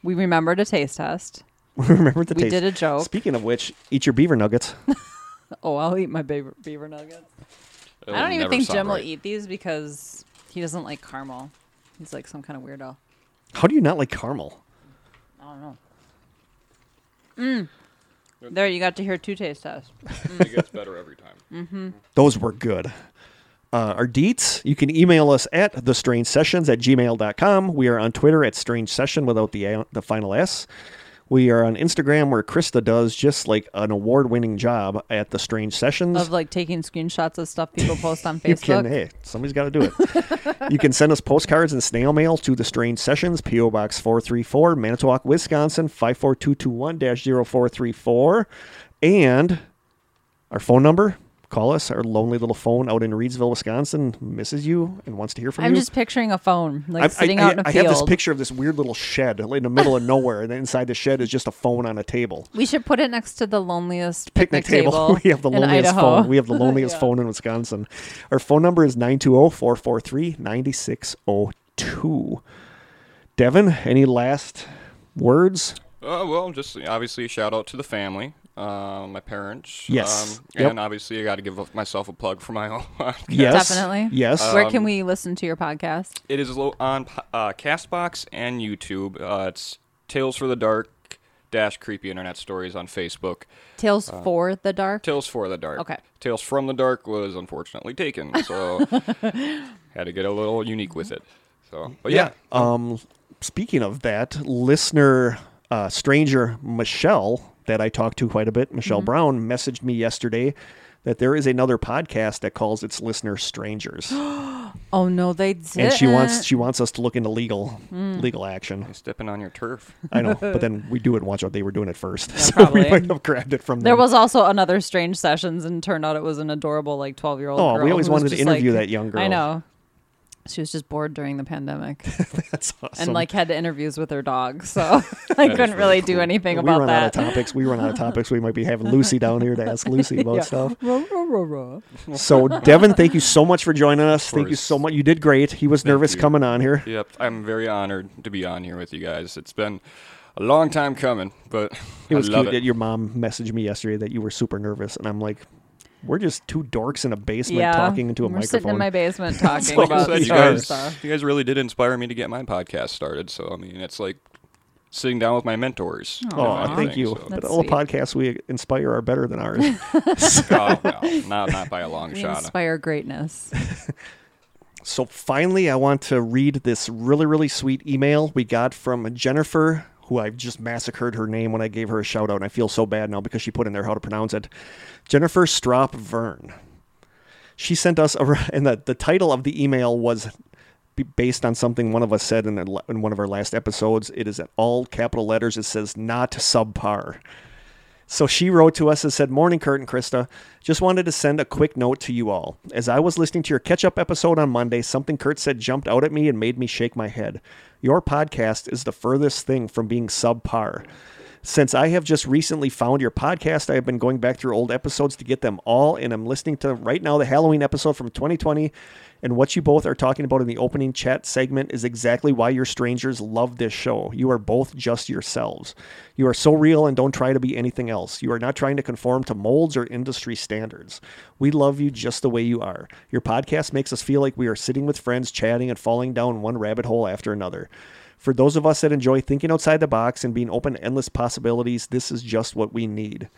We remembered a taste test. We remember the We taste. did a joke. Speaking of which, eat your beaver nuggets. Oh, I'll eat my beaver, beaver nuggets. I don't even think stop Jim will eat these because he doesn't like caramel. He's like some kind of weirdo. How do you not like caramel? I don't know. Mm. There, you got to hear two taste tests. It gets better every time. Those were good. Uh, our deets, you can email us at thestrangesessions at gmail.com. We are on Twitter at strange session without the, the final S. We are on Instagram where Krista does just like an award winning job at the strange sessions. Of like taking screenshots of stuff people post on You Facebook. can, hey, somebody's got to do it. you can send us postcards and snail mail to the Strange Sessions, P.O. Box 434, Manitowoc, Wisconsin, 54221 0434. And our phone number, call us. Our lonely little phone out in Reedsville, Wisconsin misses you and wants to hear from you. I'm just picturing a phone like I- sitting I, out in a I field. have this picture of this weird little shed in the middle of nowhere, and inside the shed is just a phone on a table. we should put it next to the loneliest picnic table. we have the in loneliest Idaho. phone. We have the loneliest Yeah. phone in Wisconsin. Our phone number is 920-443-9602. Devin, any last words? Uh, well, just obviously a shout out to the family, uh, my parents. Yes. Um, Yep. And obviously, I got to give myself a plug for my own podcast. Yes. Definitely. Yes. Where can Um, we listen to your podcast? It is on uh, Castbox and YouTube. Uh, it's Tales for the Dark dash Creepy Internet Stories on Facebook. Tales for the Dark. Tales for the Dark. Okay. Tales from the Dark was unfortunately taken, so had to get a little unique with it. So, but yeah, Um, speaking of that, listener, uh, stranger Michelle, that I talked to quite a bit, Michelle Mm-hmm. Brown, messaged me yesterday that there is another podcast that calls its listeners strangers. Oh no, they did. and she wants she wants us to look into legal Hmm. legal action. You're stepping on your turf. I know, but then we do it and watch out they were doing it first, so probably. we might have grabbed it from There them. was also another strange sessions, and turned out it was an adorable like twelve year old. Oh, we always wanted to interview like- that young girl. I know. She was just bored during the pandemic That's awesome. and like had interviews with her dog, so I couldn't really really do anything we about run that. out of topics. We run out of topics. We might be having Lucy down here to ask Lucy about Yeah. stuff. Ruh, ruh, ruh, ruh. So, Devin, thank you so much for joining us. Thank you so much. You did great. He was Thank nervous you. coming on here. Yep, I'm very honored to be on here with you guys. It's been a long time coming, but It was I love cute it. that your mom messaged me yesterday that you were super nervous, and I'm like, we're just two dorks in a basement Yeah, talking into a microphone. we're sitting in my basement talking what about we you guys, stuff. you guys really did inspire me to get my podcast started. So I mean, it's like sitting down with my mentors. if Oh, Aw. thank anything, you. so- But all the sweet. podcasts we inspire are better than ours. oh, no, not not by a long We shot. inspire greatness. So finally, I want to read this really, really sweet email we got from Jennifer, who I've just massacred her name when I gave her a shout out, and I feel so bad now because she put in there how to pronounce it. Jennifer Strop Vern. She sent us a, and the, the title of the email was based on something one of us said in, in one of our last episodes. It is in all capital letters. It says not subpar. So she wrote to us and said, Morning, Kurt and Krista. Just wanted to send a quick note to you all. As I was listening to your catch up episode on Monday, something Kurt said jumped out at me and made me shake my head. Your podcast is the furthest thing from being subpar. Since I have just recently found your podcast, I have been going back through old episodes to get them all, and I'm listening to right now the Halloween episode from 2020 and what you both are talking about in the opening chat segment is exactly why your strangers love this show. You are both just yourselves. You are so real and don't try to be anything else. You are not trying to conform to molds or industry standards. We love you just the way you are. Your podcast makes us feel like we are sitting with friends, chatting, and falling down one rabbit hole after another. For those of us that enjoy thinking outside the box and being open to endless possibilities, this is just what we need.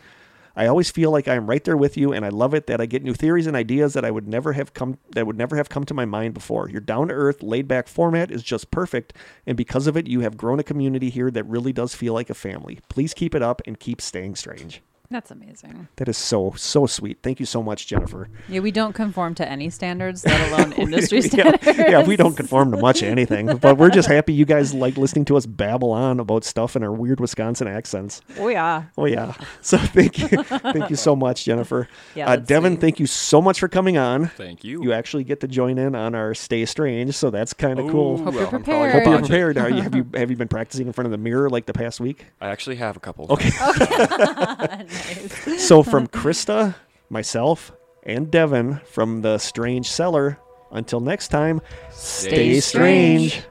I always feel like I'm right there with you, and I love it that I get new theories and ideas that I would never have come that would never have come to my mind before. Your down to earth, laid back format is just perfect, and because of it, you have grown a community here that really does feel like a family. Please keep it up and keep staying strange. That's amazing. That is so so sweet. Thank you so much, Jennifer. Yeah, we don't conform to any standards, let alone industry standards. yeah, we don't conform to much anything, but we're just happy you guys like listening to us babble on about stuff in our weird Wisconsin accents. Oh yeah. Oh yeah. So thank you, thank you so much, Jennifer. Yeah, uh, Devin, sweet. thank you so much for coming on. Thank you. You actually get to join in on our Stay Strange, so that's kind of cool. Hope you're I'm prepared. Hope you're prepared. Are you, have you have you been practicing in front of the mirror like the past week? I actually have a couple. Okay. Nice. So from Krista, myself, and Devin from the Strange Cellar. Until next time, Stay stay strange. strange.